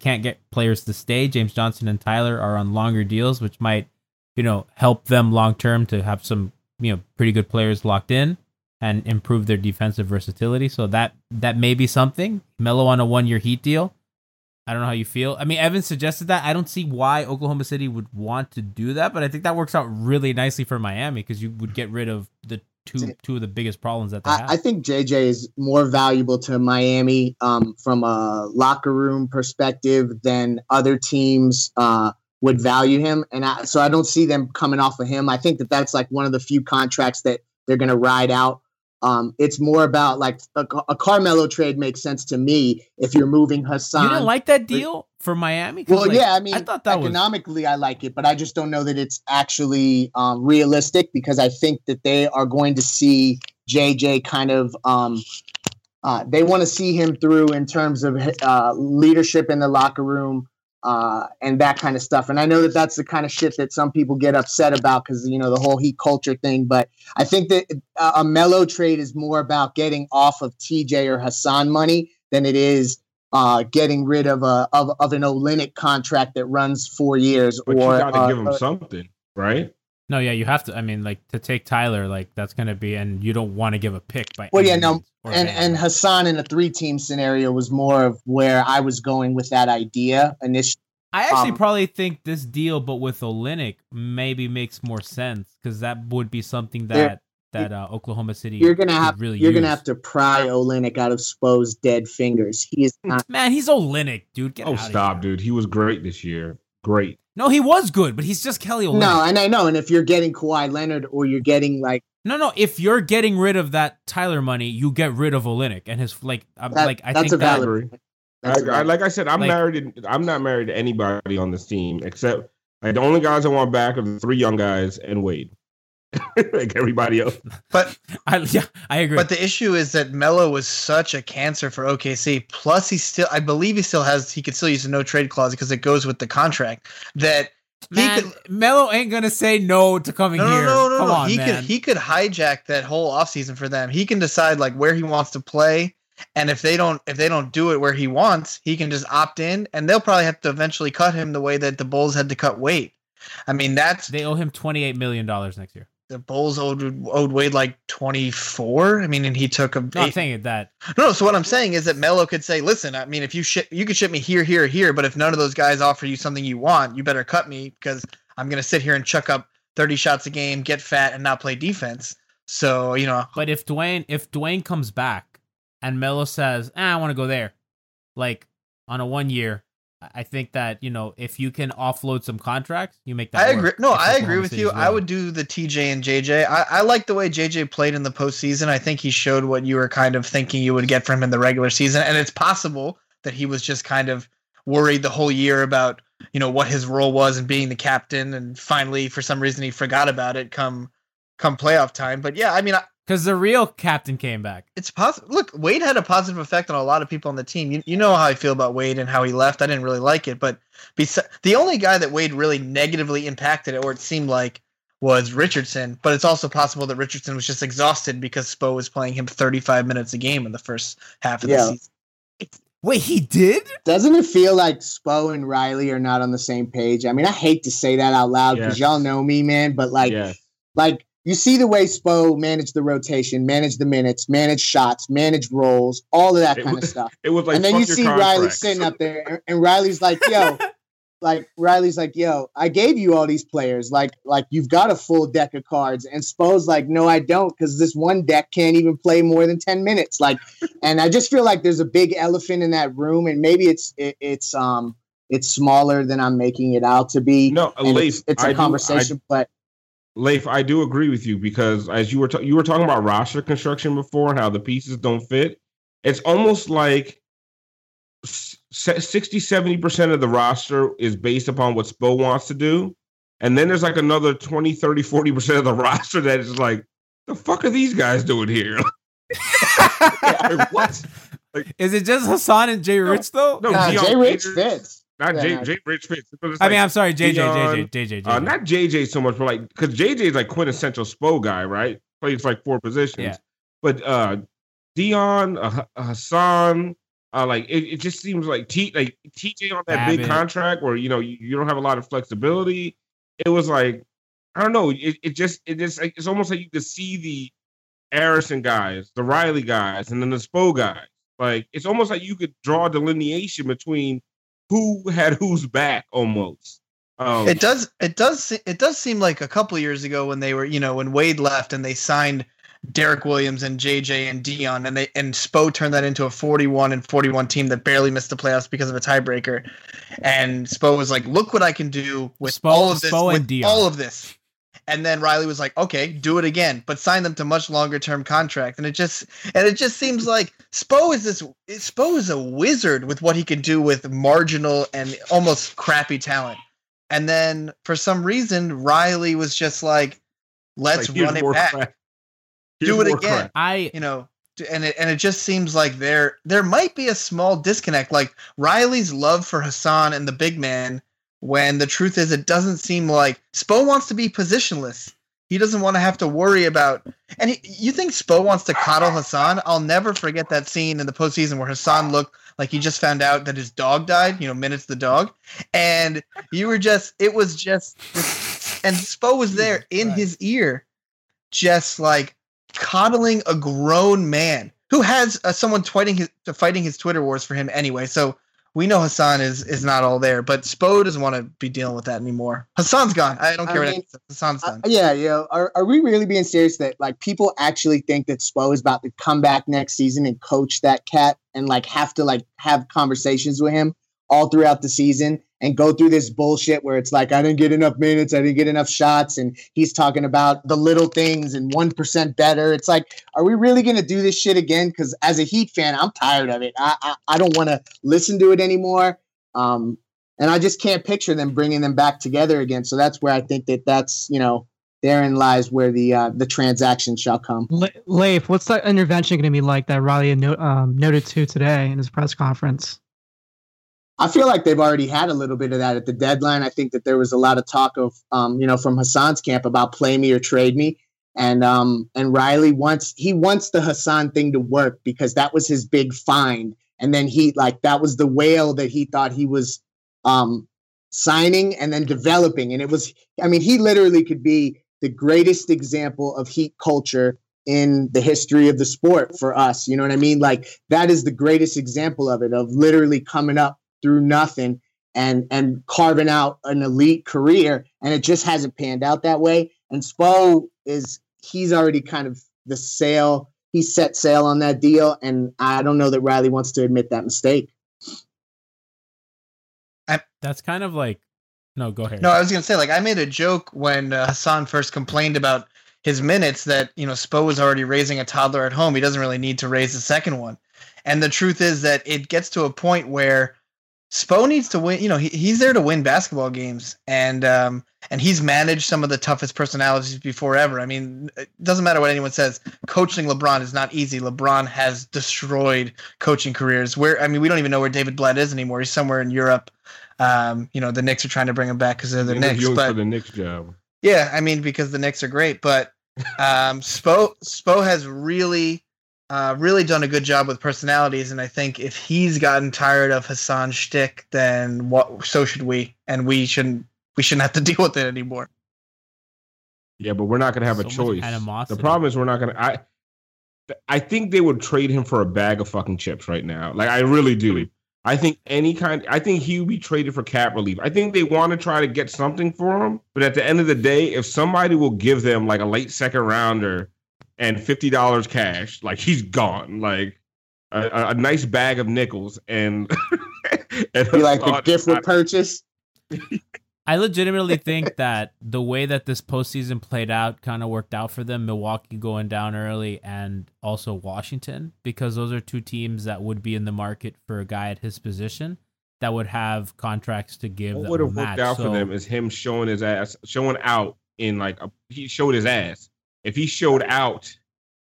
can't get players to stay. James Johnson and Tyler are on longer deals, which might, you know, help them long term to have some, you know, pretty good players locked in and improve their defensive versatility. So that that may be something. Melo on a one year Heat deal. I don't know how you feel. I mean, Evan suggested that. I don't see why Oklahoma City would want to do that, but I think that works out really nicely for Miami because you would get rid of the two two of the biggest problems that they have. I, I think JJ is more valuable to Miami um, from a locker room perspective than other teams uh, would value him, and I, so I don't see them coming off of him. I think that that's like one of the few contracts that they're going to ride out. Um, it's more about like a, a Carmelo trade makes sense to me if you're moving Hassan. you didn't like that deal for Miami. Well, like, yeah, I mean, I thought that was economically, I like it, but I just don't know that it's actually um, realistic because I think that they are going to see JJ kind of. Um, uh, they want to see him through in terms of uh, leadership in the locker room uh, and that kind of stuff. And I know that that's the kind of shit that some people get upset about because you know the whole heat culture thing. But I think that uh, a Melo trade is more about getting off of TJ or Hassan money than it is uh, getting rid of a of, of an Olynyk contract that runs four years. But or you got to uh, give them uh, something, right? No, yeah, you have to. I mean, like to take Tyler, like that's gonna be, and you don't want to give a pick by. Well, yeah, no, and van. and Hassan in a three team scenario was more of where I was going with that idea initially. I actually um, probably think this deal, but with Olynyk, maybe makes more sense because that would be something that that uh, Oklahoma City. You're gonna have really. you're gonna have to pry Olynyk out of Spo's dead fingers. He is (laughs) not. Man, he's Olynyk, dude. Get Oh, outta stop, here. dude. He was great this year. Great. No, he was good, but he's just Kelly Olynyk. No, and I know. And if you're getting Kawhi Leonard or you're getting like No, no. If you're getting rid of that Tyler money, you get rid of Olynyk and his like. I'm that, like I that's think a that. valid. I, That's a I, valid- like I said, I'm Like- married. To, I'm not married to anybody on this team except like the only guys I want back are the three young guys and Wade. (laughs) like everybody else. But I, yeah, I agree. but the issue is that Melo was such a cancer for OKC. Plus, he still, I believe he still has, he could still use a no trade clause because it goes with the contract. That he man, could, Melo ain't gonna say no to coming no, no, here. no, no, Come no. on, he man. could he could hijack that whole offseason for them. He can decide like where he wants to play. And if they don't if they don't do it where he wants, he can just opt in and they'll probably have to eventually cut him the way that the Bulls had to cut Wade. I mean, that's they owe him twenty eight million dollars next year. The Bulls owed owed Wade like 24. I mean, and he took a No, I'm eight- saying that. No, so what I'm saying is that Melo could say, "Listen, I mean, if you ship, you could ship me here, here, here, but if none of those guys offer you something you want, you better cut me because I'm gonna sit here and chuck up 30 shots a game, get fat, and not play defense." So you know, But if Dwyane if Dwyane comes back and Melo says, ah, I want to go there, like on a one year, I- think that you know if you can offload some contracts, you make that. I agree. No, I agree with you. I would do the TJ and JJ. I, I like the way JJ played in the postseason. I think he showed what you were kind of thinking you would get from him in the regular season, and it's possible that he was just kind of worried the whole year about you know what his role was and being the captain, and finally for some reason he forgot about it come come playoff time. But yeah, I mean, I, because the real captain came back. it's possible. Look, Wade had a positive effect on a lot of people on the team. You, you know how I feel about Wade and how he left. I didn't really like it, but besi- the only guy that Wade really negatively impacted, or it seemed like, was Richardson. But it's also possible that Richardson was just exhausted because Spo was playing him 35 minutes a game in the first half of Yeah. the season. Wait, he did? Doesn't it feel like Spo and Riley are not on the same page? I mean, I hate to say that out loud because Yes. y'all know me, man. But like, yeah. like you see the way Spo managed the rotation, managed the minutes, managed shots, managed roles, all of that It kind of stuff. (laughs) It was like and then you see Riley sitting up there, and, and Riley's like, "Yo, (laughs) like Riley's like, yo, I gave you all these players, like, like you've got a full deck of cards." And Spo's like, "No, I don't, because this one deck can't even play more than ten minutes." Like, (laughs) and I just feel like there's a big elephant in that room, and maybe it's it, it's um it's smaller than I'm making it out to be. No, Leif, it's, it's a I do- conversation, but Leif, I do agree with you because as you were ta- you were talking about roster construction before and how the pieces don't fit. It's almost like s- 60 70% of the roster is based upon what Spo wants to do. And then there's like another 20, 30, 40% of the (laughs) roster that is like, the fuck are these guys doing here? (laughs) Like, what? Is it just Hassan and Jay Rich though? No, nah, Jay Rich fits. Not Yeah, Jay. Jay Rich Fitz. because I mean, I'm sorry, JJ, Dion, JJ, JJ, JJ. Uh, not JJ so much, but like because JJ is like quintessential Spo guy, right? Plays like four positions. Yeah. But uh Dion, uh, Hassan, uh, like it, it just seems like T like TJ on that big Babbitt. contract where you know you, you don't have a lot of flexibility. It was like I don't know. It, it just it just like, it's almost like you could see the Arison guys, the Riley guys, and then the Spo guys. Like it's almost like you could draw a delineation between who had whose back almost. Um, It does. It does. It does seem like a couple years ago when they were, you know, when Wade left and they signed Derrick Williams and JJ and Dion, and they and Spo turned that into a 41 and 41 team that barely missed the playoffs because of a tiebreaker. And Spo was like, "Look what I can do with Spo- all of this. Spo and with Dion. all of this." And then Riley was like, "Okay, do it again, but sign them to much longer term contract." And it just and it just seems like Spo is this. Spo is a wizard with what he can do with marginal and almost crappy talent. And then for some reason, Riley was just like, "Let's like, run it back, crack. do it again." crack. I You know, and it and it just seems like there there might be a small disconnect. Like Riley's love for Hassan and the big man, when the truth is, it doesn't seem like Spo wants to be positionless. He doesn't want to have to worry about. And he, you think Spo wants to coddle Hassan? I'll never forget that scene in the postseason where Hassan looked like he just found out that his dog died. You know, minutes the dog, and you were just. It was just. And Spo was there in his ear, just like coddling a grown man who has uh, someone his fighting his Twitter wars for him anyway. So we know Hassan is is not all there, but Spo doesn't want to be dealing with that anymore. Hassan's gone. I don't care what mean, anyone says. Hassan's done. Uh, yeah, yeah. Are, are we really being serious that like people actually think that Spo is about to come back next season and coach that cat and like have to like have conversations with him all throughout the season and go through this bullshit where it's like I didn't get enough minutes, I didn't get enough shots, and he's talking about the little things and one percent better. It's like, are we really gonna do this shit again? Because as a Heat fan, I'm tired of it. I I, I don't want to listen to it anymore. Um, and I just can't picture them bringing them back together again. So that's where I think that that's you know therein lies where the uh, the transaction shall come. La- Leif, what's that intervention going to be like that Riley no- um, noted to today in his press conference? I feel like they've already had a little bit of that at the deadline. I think that there was a lot of talk of, um, you know, from Hassan's camp about play me or trade me, and um, and Riley wants he wants the Hassan thing to work because that was his big find, and then he like that was the whale that he thought he was um, signing and then developing, and it was, I mean, he literally could be the greatest example of Heat culture in the history of the sport for us. You know what I mean? Like that is the greatest example of it, of literally coming up through nothing and and carving out an elite career. And it just hasn't panned out that way. And Spo is he's already kind of the sail, he set sail on that deal. And I don't know that Riley wants to admit that mistake. That's kind of like no, go ahead. No, I was gonna say like I made a joke when uh, Hassan first complained about his minutes that you know Spo was already raising a toddler at home. He doesn't really need to raise a second one. And the truth is that it gets to a point where Spo needs to win. You know, he, he's there to win basketball games, and um, and he's managed some of the toughest personalities before ever. I mean, it doesn't matter what anyone says. Coaching LeBron is not easy. LeBron has destroyed coaching careers. Where I mean, we don't even know where David Blatt is anymore. He's somewhere in Europe. Um, you know, the Knicks are trying to bring him back because they're the Knicks. But for the Knicks job. yeah, I mean because the Knicks are great, but um, (laughs) Spo Spo has really, uh, really done a good job with personalities, and I think if he's gotten tired of Hassan's shtick, then what? So should we, and we shouldn't. We shouldn't have to (laughs) deal with it anymore. Yeah, but we're not going to have a So much choice. animosity. The problem is we're not going to. I I think they would trade him for a bag of fucking chips right now. Like I really do. I think any kind. I think he would be traded for cap relief. I think they want to try to get something for him, but at the end of the day, if somebody will give them like a late second rounder and fifty dollars cash, like he's gone. Like a, a- a nice bag of nickels and. (laughs) and Be like a gift with purchase. I legitimately think that the way that this postseason played out kind of worked out for them. Milwaukee going down early, and also Washington, because those are two teams that would be in the market for a guy at his position that would have contracts to give. What would have worked match. out So- for them is him showing his ass, showing out in like a, he showed his ass. If he showed out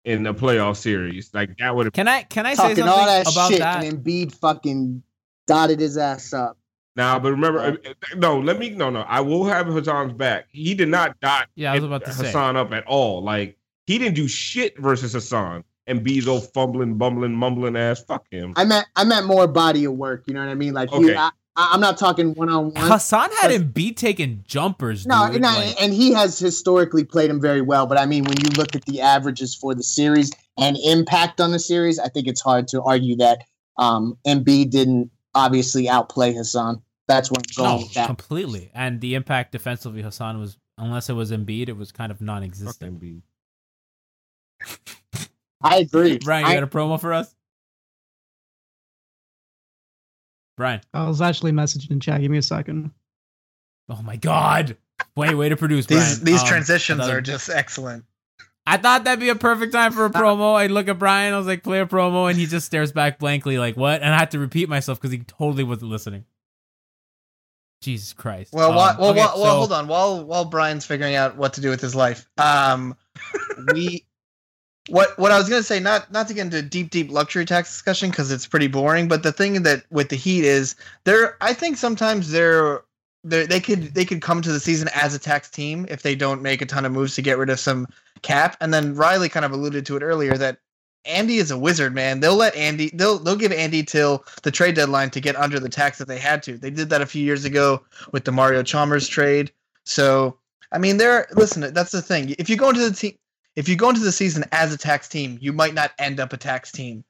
in the playoff series, like that would have. Can I can I say something all that about shit, that? and Embiid fucking dotted his ass up. Now, but remember, uh, no, let me no, no. I will have Hassan's back. He did not dot Yeah, I was about to say. Hassan up at all. Like he didn't do shit versus Hassan. Embiid's old fumbling, bumbling, mumbling ass. Fuck him. I meant I meant more body of work. You know what I mean? Like he, Okay. I, I- I'm not talking one on one. Hassan had him beat taking jumpers. No, dude. no, Like, and he has historically played him very well. But I mean, when you look at the averages for the series and impact on the series, I think it's hard to argue that um, Embiid didn't obviously outplay Hassan. That's what I'm going no, with that. completely. And the impact defensively, Hassan was unless it was Embiid, it was kind of Fuck non-existent. Embiid. I agree. Brian, you I- got a promo for us? Brian. I was actually messaging in chat. Give me a second. Oh my God. Way, way to produce. These Brian. these Um, transitions thought- are just excellent. I thought that'd be a perfect time for a promo. I look at Brian, I was like, play a promo, and he just stares back blankly, like, what? And I had to repeat myself because he totally wasn't listening. Jesus Christ. Well, Um, wha- well, okay, well, well, so- hold on. While while Brian's figuring out what to do with his life, um, (laughs) we what what I was gonna say, not not to get into deep deep luxury tax discussion because it's pretty boring. But the thing that with the Heat is they're I think sometimes they're they they could they could come to the season as a tax team if they don't make a ton of moves to get rid of some cap. And then Riley kind of alluded to it earlier that Andy is a wizard, man. They'll let Andy they'll they'll give Andy till the trade deadline to get under the tax that they had to. They did that a few years ago with the Mario Chalmers trade. So I mean, there. Listen, that's the thing. If you go into the team, if you go into the season as a tax team, you might not end up a tax team.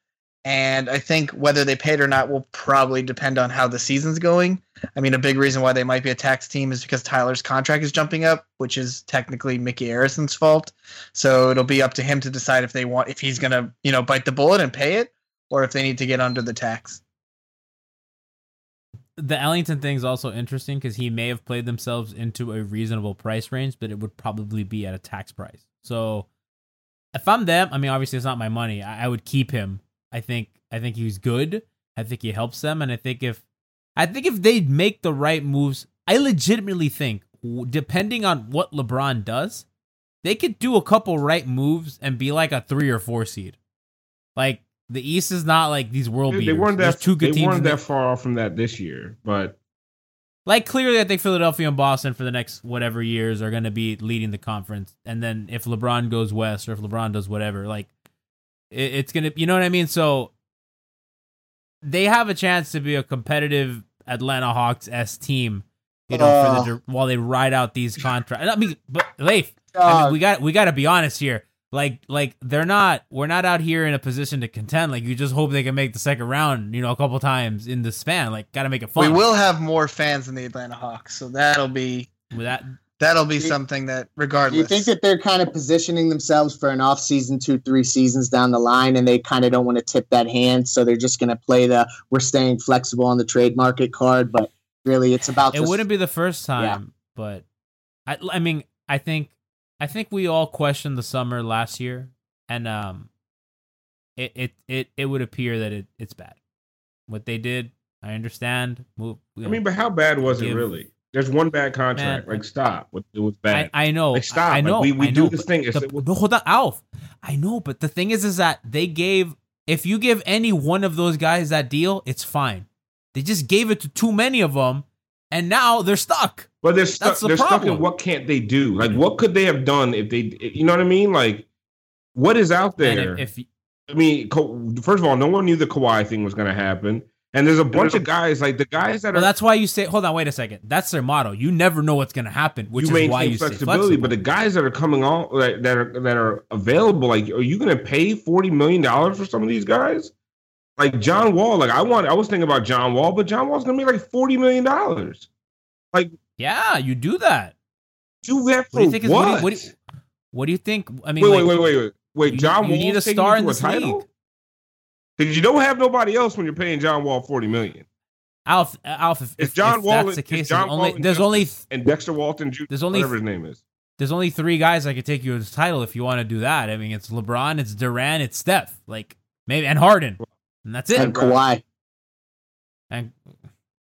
And I think whether they pay it or not will probably depend on how the season's going. I mean, a big reason why they might be a tax team is because Tyler's contract is jumping up, which is technically Micky Arison's fault. So it'll be up to him to decide if they want if he's gonna, you know, bite the bullet and pay it, or if they need to get under the tax. The Ellington thing is also interesting because he may have played themselves into a reasonable price range, but it would probably be at a tax price. So if I'm them, I mean, obviously it's not my money. I, I would keep him. I think I think he's good. I think he helps them, and I think if I think if they make the right moves, I legitimately think, depending on what LeBron does, they could do a couple right moves and be like a three or four seed. Like the East is not like these world They, beaters. they weren't There's that two good they teams. weren't that far off from that this year, but Like clearly, I think Philadelphia and Boston for the next whatever years are going to be leading the conference. And then if LeBron goes west or if LeBron does whatever, like it, it's gonna, you know what I mean? So they have a chance to be a competitive Atlanta Hawks s team. You know, for the, uh. while they ride out these contracts. I mean, but Leif, I mean, uh. we got we got to be honest here. Like, like they're not. We're not out here in a position to contend. Like, you just hope they can make the second round. You know, a couple times in the span. Like, got to make it fun. We will have more fans than the Atlanta Hawks, so that'll be With that, that'll be you- something that Do regardless. you think that they're kind of positioning themselves for an off season two, three seasons down the line, and they kind of don't want to tip that hand, so they're just going to play the "we're staying flexible on the trade market" card? But really, it's about it just- wouldn't be the first time, but I, I mean, I think, I think we all questioned the summer last year, and um, it it it, it would appear that it, it's bad. What they did, I understand. Move. I mean, but how bad was it really? There's one bad contract. Man, like, stop. What- It was bad. I, I know. Like, stop. I Like, know. we we I do know, this thing. The- no, hold on, Alf. I know, but the thing is, is that they gave. If you give any one of those guys that deal, it's fine. They just gave it to too many of them, and now they're stuck. But they're stuck. The They're stuck in what can't they do? Like, what could they have done if they? You know what I mean? Like, what is out And there? if, if I mean, first of all, no one knew the Kawhi thing was going to happen, and there's a bunch of guys like the guys that well, are. that's why you say. Hold on, wait a second. That's their motto. You never know what's gonna happen, which you is why maintain you stay flexibility, flexible. but the guys that are coming on that, that are that are available, like, are you going to pay forty million dollars for some of these guys? Like John Wall, like I want, I was thinking about John Wall, but John Wall's going to be like forty million dollars. Like, yeah, you do that. do that for What do you think? Is, what? what? do you, what, do you, what do you think? I mean, wait, like, wait, wait, wait, wait, wait. you- John you Wall need a star in to this title? league. Because you don't have nobody else when you're paying John Wall forty million. Alf, Alf, if, If if, John if Wall, that's the case, John there's only Wall and there's only Justise and Derrick Walton Jr. there's only whatever his name is. there's only three guys that could take you to the title if you want to do that. I mean, it's LeBron, it's Durant, it's Steph, like maybe and Harden, and that's it. and Kawhi. And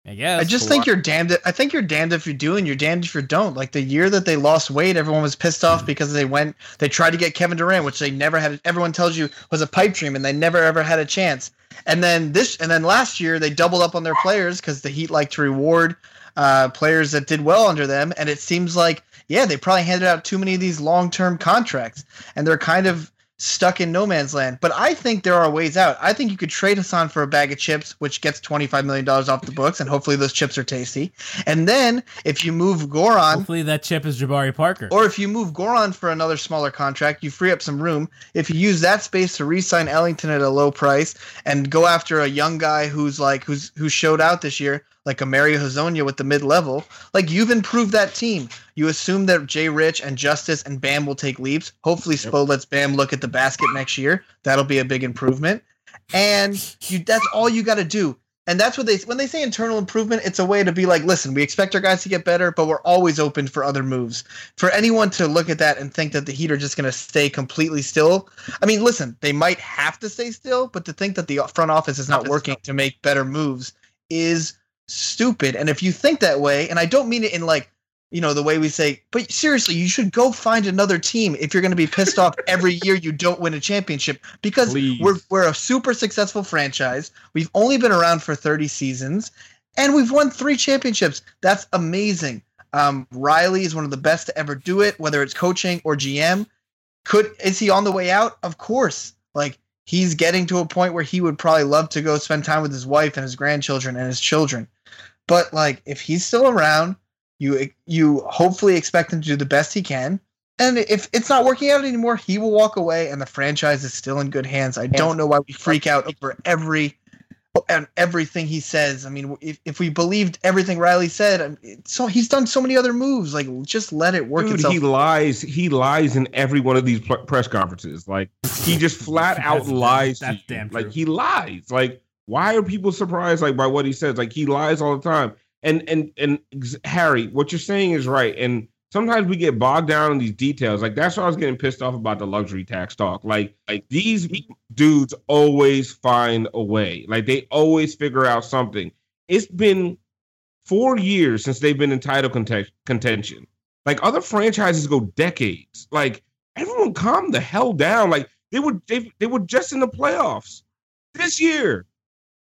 I guess I just think you're damned. I think you're damned if you do, and you're damned if you don't. Like the year that they lost weight, everyone was pissed Mm-hmm. off because they went. They tried to get Kevin Durant, which they never had. Everyone tells you was a pipe dream, and they never ever had a chance. And then this, and then last year they doubled up on their players because the Heat like to reward uh, players that did well under them. And it seems like, yeah, they probably handed out too many of these long term contracts, and they're kind of stuck in no man's land. But I think there are ways out. I think you could trade Hassan for a bag of chips, which gets $25 million off the books, and hopefully those chips are tasty. And then if you move Goran, hopefully that chip is Jabari Parker. or if you move Goran for another smaller contract, you free up some room. If you use that space to re-sign Ellington at a low price and go after a young guy who's like who's who showed out this year, like a Mario Hezonja with the mid level, like you've improved that team. You assume that Jay Rich and Justise and Bam will take leaps. Hopefully, Spo lets Bam look at the basket next year. That'll be a big improvement. And you that's all you got to do. And that's what they when they say internal improvement, it's a way to be like, listen, we expect our guys to get better, but we're always open for other moves. For anyone to look at that and think that the Heat are just going to stay completely still, I mean, listen, they might have to stay still, but to think that the front office is not working to make better moves is stupid. And if you think that way, and I don't mean it in like you know the way we say but seriously you should go find another team if you're going to be pissed off every (laughs) year you don't win a championship because Please. we're we're a super successful franchise. We've only been around for 30 seasons and we've won three championships. That's amazing. Um, riley is one of the best to ever do it whether it's coaching or gm could is he on the way out? Of course. Like he's getting to a point where he would probably love to go spend time with his wife and his grandchildren and his children but like if he's still around You you hopefully expect him to do the best he can. And if it's not working out anymore, he will walk away, and the franchise is still in good hands. I don't know why we freak out over every and everything he says. I mean, if, if we believed everything Riley said, so he's done so many other moves. Like, just let it work Dude, itself. he lies. He lies in every one of these pl- press conferences. Like he just (laughs) flat out That's- lies. that's to you. damn Like he lies. Like why are people surprised? Like by what he says? Like he lies all the time. And and and Harry, what you're saying is right. And sometimes we get bogged down in these details. Like that's why I was getting pissed off about the luxury tax talk. Like like these dudes always find a way. Like they always figure out something. It's been four years since they've been in title conten- contention. Like other franchises go decades. Like everyone calm the hell down. Like they were they, they were just in the playoffs this year.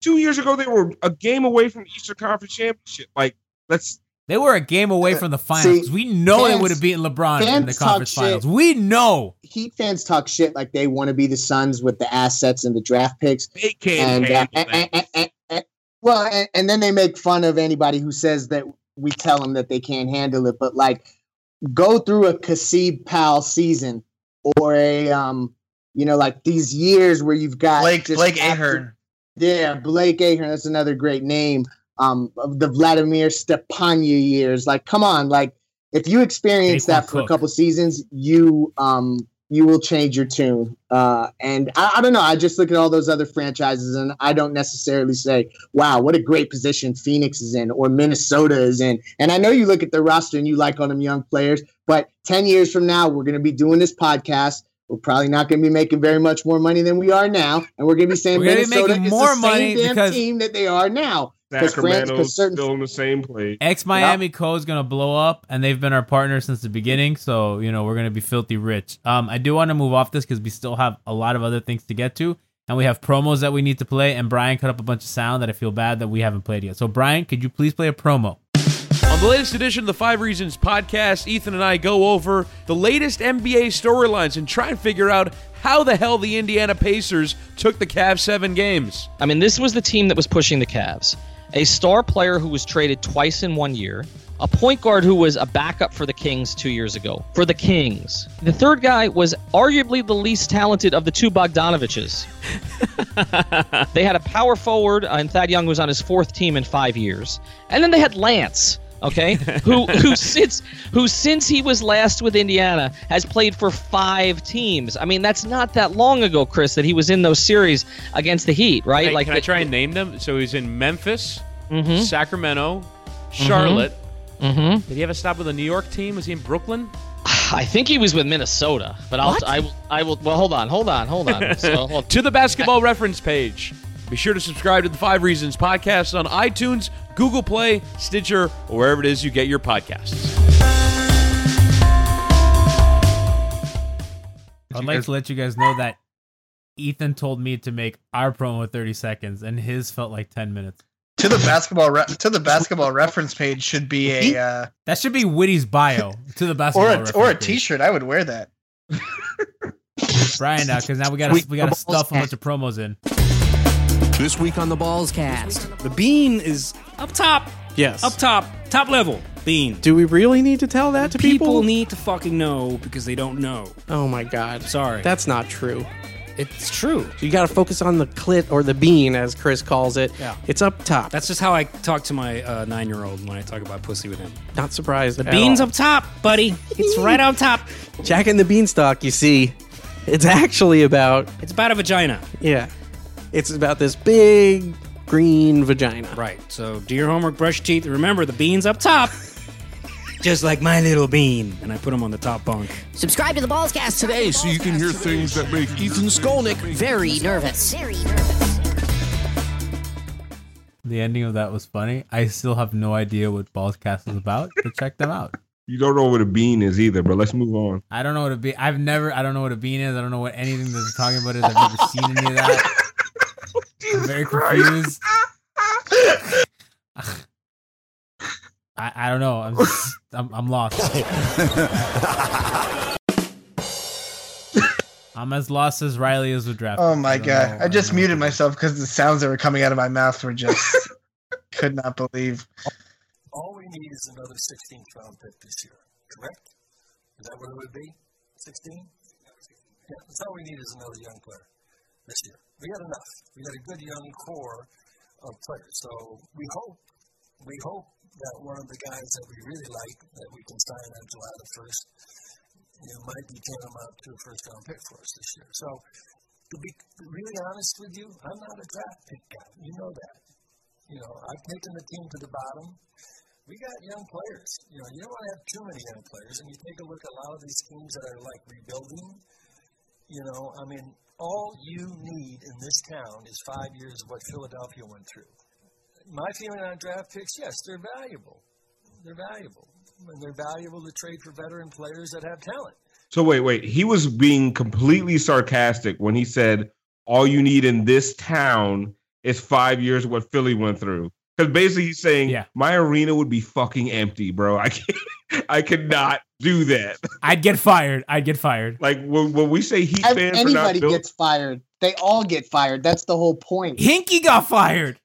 Two years ago they were a game away from the Eastern Conference Championship. Like let's They were a game away from the finals. 'cause we know they would have beaten LeBron in the fans talk conference shit. finals. We know. Heat fans talk shit like they want to be the Suns with the assets and the draft picks. They can't and, uh, and- and- and- and- and- well, and, and then they make fun of anybody who says that we tell them that they can't handle it. But like, go through a Kasib Powell season or a um, you know, like these years where you've got Blake just Blake absolute- Ahearn. Yeah, Blake Ahearn. That's another great name. Um, of the Vladimir Stepania years. Like, come on, like if you experience Daequan that for a couple seasons, you um you will change your tune. Uh, and I, I don't know. I just look at all those other franchises, and I don't necessarily say, "Wow, what a great position Phoenix is in," or Minnesota is in. And I know you look at the roster and you like all them young players, but ten years from now, we're going to be doing this podcast. We're probably not going to be making very much more money than we are now, and we're going to be saying We're gonna be Minnesota is more the money same damn team that they are now. Because France, Sacramento's because certain still in the same place. X Miami Co is gonna blow up, and they've been our partner since the beginning. So you know we're gonna be filthy rich. Um, I do want to move off this because we still have a lot of other things to get to, and we have promos that we need to play. And Brian cut up a bunch of sound that I feel bad that we haven't played yet. So Brian, could you please play a promo? On the latest edition of the Five Reasons podcast, Ethan and I go over the latest NBA storylines and try and figure out how the hell the Indiana Pacers took the Cavs seven games. I mean, this was the team that was pushing the Cavs. A star player who was traded twice in one year. A point guard who was a backup for the Kings two years ago. For the Kings. The third guy was arguably the least talented of the two Bogdanoviches. (laughs) they had a power forward, uh, and Thad Young was on his fourth team in five years. And then they had Lance. Okay, (laughs) who who since who since he was last with Indiana has played for five teams. I mean, that's not that long ago, Chris, that he was in those series against the Heat, right? Can I, like can I try and name them? So he's in Memphis, Mhm. Sacramento, Charlotte. Mhm. Did he have a stop with a New York team? Was he in Brooklyn? (sighs) I think he was with Minnesota, but I'll What? I will I will well hold on, hold on, hold on. (laughs) So hold- to the basketball (laughs) reference page. Be sure to subscribe to the Five Reasons podcast on iTunes, Google Play, Stitcher, or wherever it is you get your podcasts. I'd like to let you guys know that Ethan told me to make our promo 30 seconds, and his felt like 10 minutes. To the basketball re- to the basketball reference page should be a uh, That should be Witty's bio to the (laughs) basketball or a, reference or a page. T-shirt. I would wear that. Brian, now because now we got we got to stuff a bunch of promos in. This week on the Balls Cast, the bean is up top. Yes. Up top, top level, bean. Do we really need to tell that to people? People need to fucking know because they don't know. Oh my god. Sorry. That's not true. It's true. You got to focus on the clit or the bean, as Chris calls it. Yeah. It's up top. That's just how I talk to my uh, nine-year-old when I talk about pussy with him. Not surprised. The bean's all. up top, buddy. It's right on top. (laughs) Jack and the Beanstalk, you see, it's actually about. It's about a vagina. Yeah. It's about this big green vagina. Right. So do your homework, brush your teeth. Remember, the bean's up top. (laughs) Just like my little bean. And I put him on the top bunk. Subscribe to the Ballscast today so you can hear things that make Ethan Skolnick Very nervous. The ending of that was funny. I still have no idea what Ballscast is about, but check them out. (laughs) You don't know what a bean is either, but let's move on. I don't know what a bean. I've never. I don't know what a bean is. I don't know what anything that they're talking about is. I've never seen any of that. I'm very confused. I, I don't know. I'm just, I'm, I'm lost. (laughs) I'm as lost as Riley is with draft. Oh my I god! know. I just muted myself because the sounds that were coming out of my mouth were just (laughs) could not believe. all we need is another 16th round pick this year, correct? Is that what it would be? 16? Yeah, that's all we need is another young player this year. We got enough. We got a good young core of players. So we hope, we hope that one of the guys that we really like that we can sign on July the 1st, you know, might be tantamount to a first round pick for us this year. So to be really honest with you, I'm not a draft pick guy. You know that. You know, I've taken the team to the bottom. We got young players. You know, you don't want to have too many young players. And you take a look at a lot of these teams that are like rebuilding. You know, I mean, all you need in this town is five years of what Philadelphia went through. My feeling on draft picks, yes, they're valuable. They're valuable. And they're valuable to trade for veteran players that have talent. So wait, wait. He was being completely sarcastic when he said all you need in this town is five years of what Philly went through. Because basically he's saying Yeah. my arena would be fucking empty, bro. I can't, (laughs) I could not do that. (laughs) I'd get fired. I'd get fired. Like when, when we say Heat Ev- fans are not Anybody built, gets fired. They all get fired. That's the whole point. Hinkie got fired.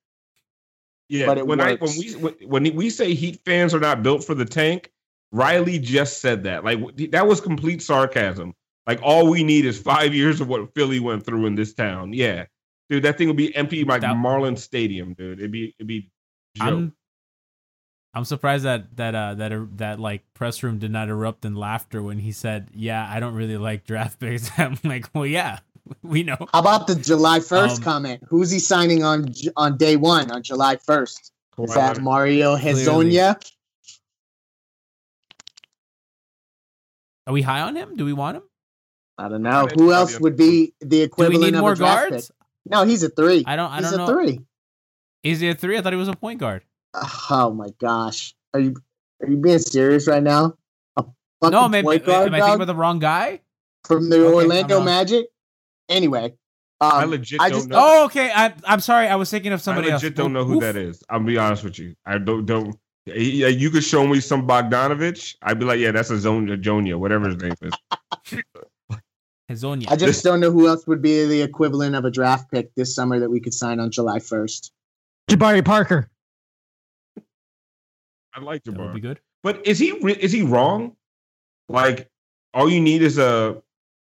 yeah. but it when I when we when, when we say Heat fans are not built for the tank, Riley just said that. Like that was complete sarcasm. Like all we need is five years of what Philly went through in this town. Yeah, dude, that thing would be empty like Marlin Stadium, dude. It'd be it'd be. Joke. I'm I'm surprised that that uh that uh, that like press room did not erupt in laughter when he said, "Yeah, I don't really like draft picks." (laughs) I'm like, "Well, yeah, (laughs) we know." How about the July 1st Um, comment? Who's he signing on on day one on July 1st? Is that Mario Clearly. Hezonja? Are we high on him? Do we want him? I don't know. Who else would be the equivalent Do we equivalent need of more a draft guards? pick? No, he's a three. I don't. I he's don't a know. three. Is he a three? I thought he was a point guard. Oh my gosh, are you are you being serious right now? A fucking No, maybe point guard am I thinking dog about the wrong guy? from the Okay, Orlando. Magic? Anyway, um, I legit I don't just know. Oh, okay. I, I'm sorry. I was thinking of somebody I else. legit don't know who Oof. that is. I'll be honest with you. I don't don't. Yeah, you could show me some Bogdanovich. I'd be like, yeah, that's a Zone Jonia, whatever his name is. (laughs) Hezonja. I just don't know who else would be the equivalent of a draft pick this summer that we could sign on July 1st. Jabari Parker. I like That would be good. But is he re- is he wrong? Like, all you need is a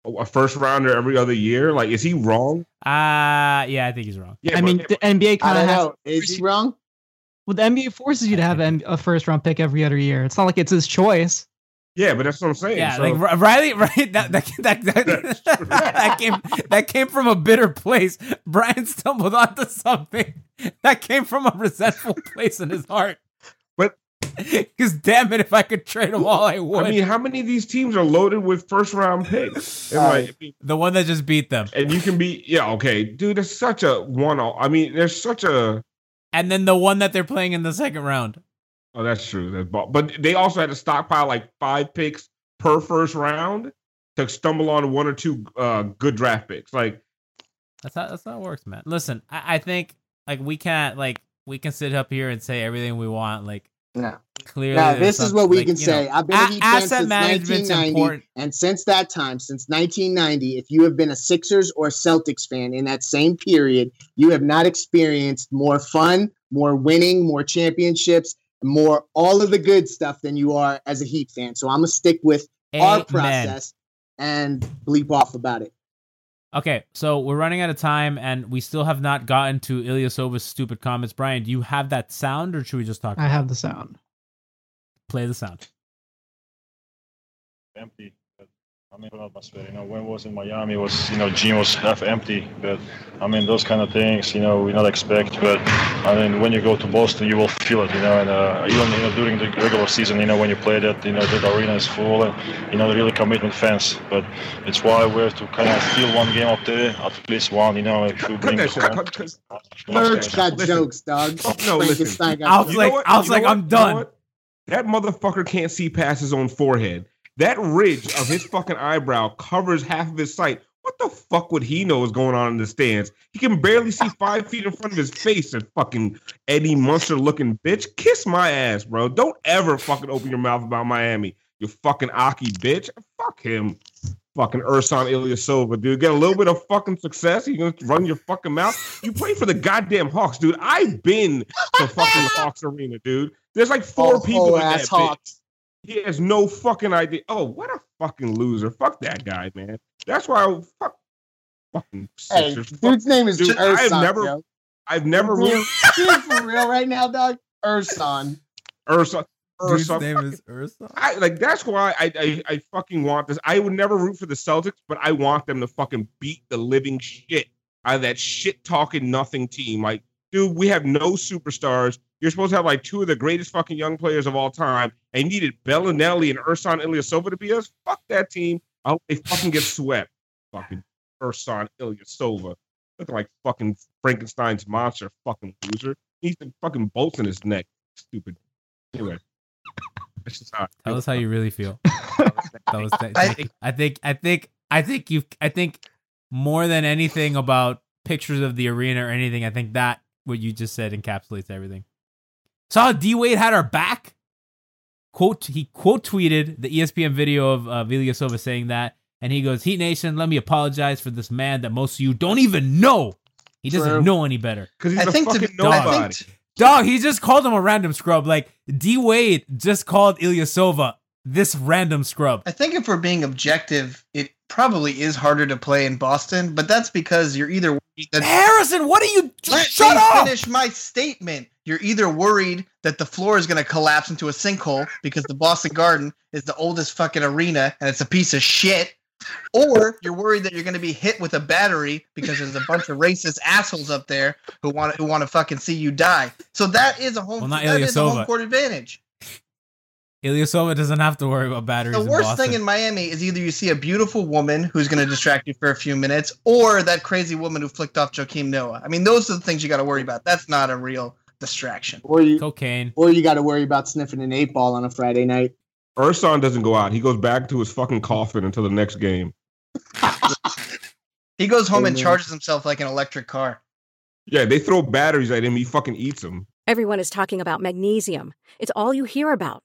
a first rounder every other year. Like, is he wrong? Uh yeah, I think he's wrong. Yeah, I but- mean, the NBA kind of has. know. Is he wrong? Well, the NBA forces you to have a first round pick every other year. It's not like it's his choice. yeah, but that's what I'm saying. Yeah, So- like Riley, (laughs) right? That that that that, (laughs) that came that came from a bitter place. Brian stumbled onto something that came from a resentful place in his heart. (laughs) Because damn it, if I could trade them all, I would. I mean, how many of these teams are loaded with first round picks? (laughs) Like, the one that just beat them, and you can be, yeah, okay, dude. It's such a one. I mean, there's such a. and then the one that they're playing in the second round. Oh, that's true. That's ball. But they also had to stockpile like five picks per first round to stumble on one or two uh, good draft picks. Like, That's how that's how it works, man. Listen, I, I think like we can't like we can sit up here and say everything we want. Like No. clearly, Now, this is what we like, can say. know, I've been a a- Heat fan asset since management's 1990, important. and since that time, since 1990, if you have been a Sixers or Celtics fan in that same period, you have not experienced more fun, more winning, more championships, more all of the good stuff than you are as a Heat fan. So I'm gonna stick with our process and bleep off about it. Okay, so we're running out of time, and we still have not gotten to Ilyasova's stupid comments. Brian, do you have that sound, or should we just talk? I have the sound. Play the sound. empty. But, I mean, good atmosphere. You know, when I was in Miami, it was you know gym was half empty. But I mean, those kind of things, you know, we not expect. But I mean, when you go to Boston, you will feel it. You know, and uh, even you know during the regular season, you know, when you play that, you know, the arena is full and you know, really commitment fans. But it's why we have to kind of feel one game up there, at least one. You know, if we cut bring that shit. home- Cut, cut, Merch got Listen. jokes, dog. No, listen. I was like- I was like. I'm done. That motherfucker can't see past his own forehead. That ridge of his fucking eyebrow covers half of his sight. What the fuck would he know is going on in the stands? He can barely see five feet in front of his face. That fucking Eddie Munster looking bitch. Kiss my ass, bro. Don't ever fucking open your mouth about Miami. You fucking Aki bitch. Fuck him. Fucking Ersan Ilyasova, dude. Get a little bit of fucking success. You gonna run your fucking mouth. You play for the goddamn Hawks, dude. I've been to fucking Hawks Arena, dude. There's like four Oh, people in that Hawks. bitch. He has no fucking idea. Oh, what a fucking loser! Fuck that guy, man. That's why I fuck fucking Hey, Sixers. dude's name is Dude, I've never, yo. I've never Dude, rooted (laughs) dude, for real right now, dog. Urson. Ursa. Dude's Ursa. name is Ursa. I like that's why I, I I fucking want this. I would never root for the Celtics, but I want them to fucking beat the living shit out of that shit talking nothing team. Like, dude, we have no superstars. You're supposed to have like two of the greatest fucking young players of all time, and you needed Belinelli and Ersan Ilyasova to be us. Fuck that team. I hope they fucking get swept. Fucking Ersan Ilyasova. Looking like fucking Frankenstein's monster, fucking loser. He's the fucking bolts in his neck. Stupid. Anyway. That's just how Tell us how you really feel. (laughs) that was th- I- I think I think I think you I think more than anything about pictures of the arena or anything, I think that what you just said encapsulates everything. Saw D Wade had our back. Quote he quote tweeted the ESPN video of uh, Ilyasova saying that, and he goes, "Heat Nation, let me apologize for this man that most of you don't even know. He doesn't True. know any better." Because he's I a think to fucking be- I think nobody. t- Dog, he just called him a random scrub. Like D Wade just called Ilyasova this random scrub. I think if we're being objective, it probably is harder to play in Boston, but that's because you're either that Harrison, what are you? Let shut me up! finish my statement. You're either worried that the floor is going to collapse into a sinkhole because the Boston Garden is the oldest fucking arena and it's a piece of shit, or you're worried that you're going to be hit with a battery because there's a bunch of racist assholes up there who want who want to fucking see you die. So that is a home Well, not that is a home court advantage. Ilyasova doesn't have to worry about batteries. The worst Boston. thing in Miami is either you see a beautiful woman who's going to distract you for a few minutes, or that crazy woman who flicked off Joakim Noah. I mean, those are the things you got to worry about. That's not a real distraction. Or you, cocaine. or you got to worry about sniffing an eight ball on a Friday night. Ersan doesn't go out. He goes back to his fucking coffin until the next game. He goes home and charges himself like an electric car. Yeah, they throw batteries at him. He fucking eats them. Everyone is talking about magnesium. It's all you hear about.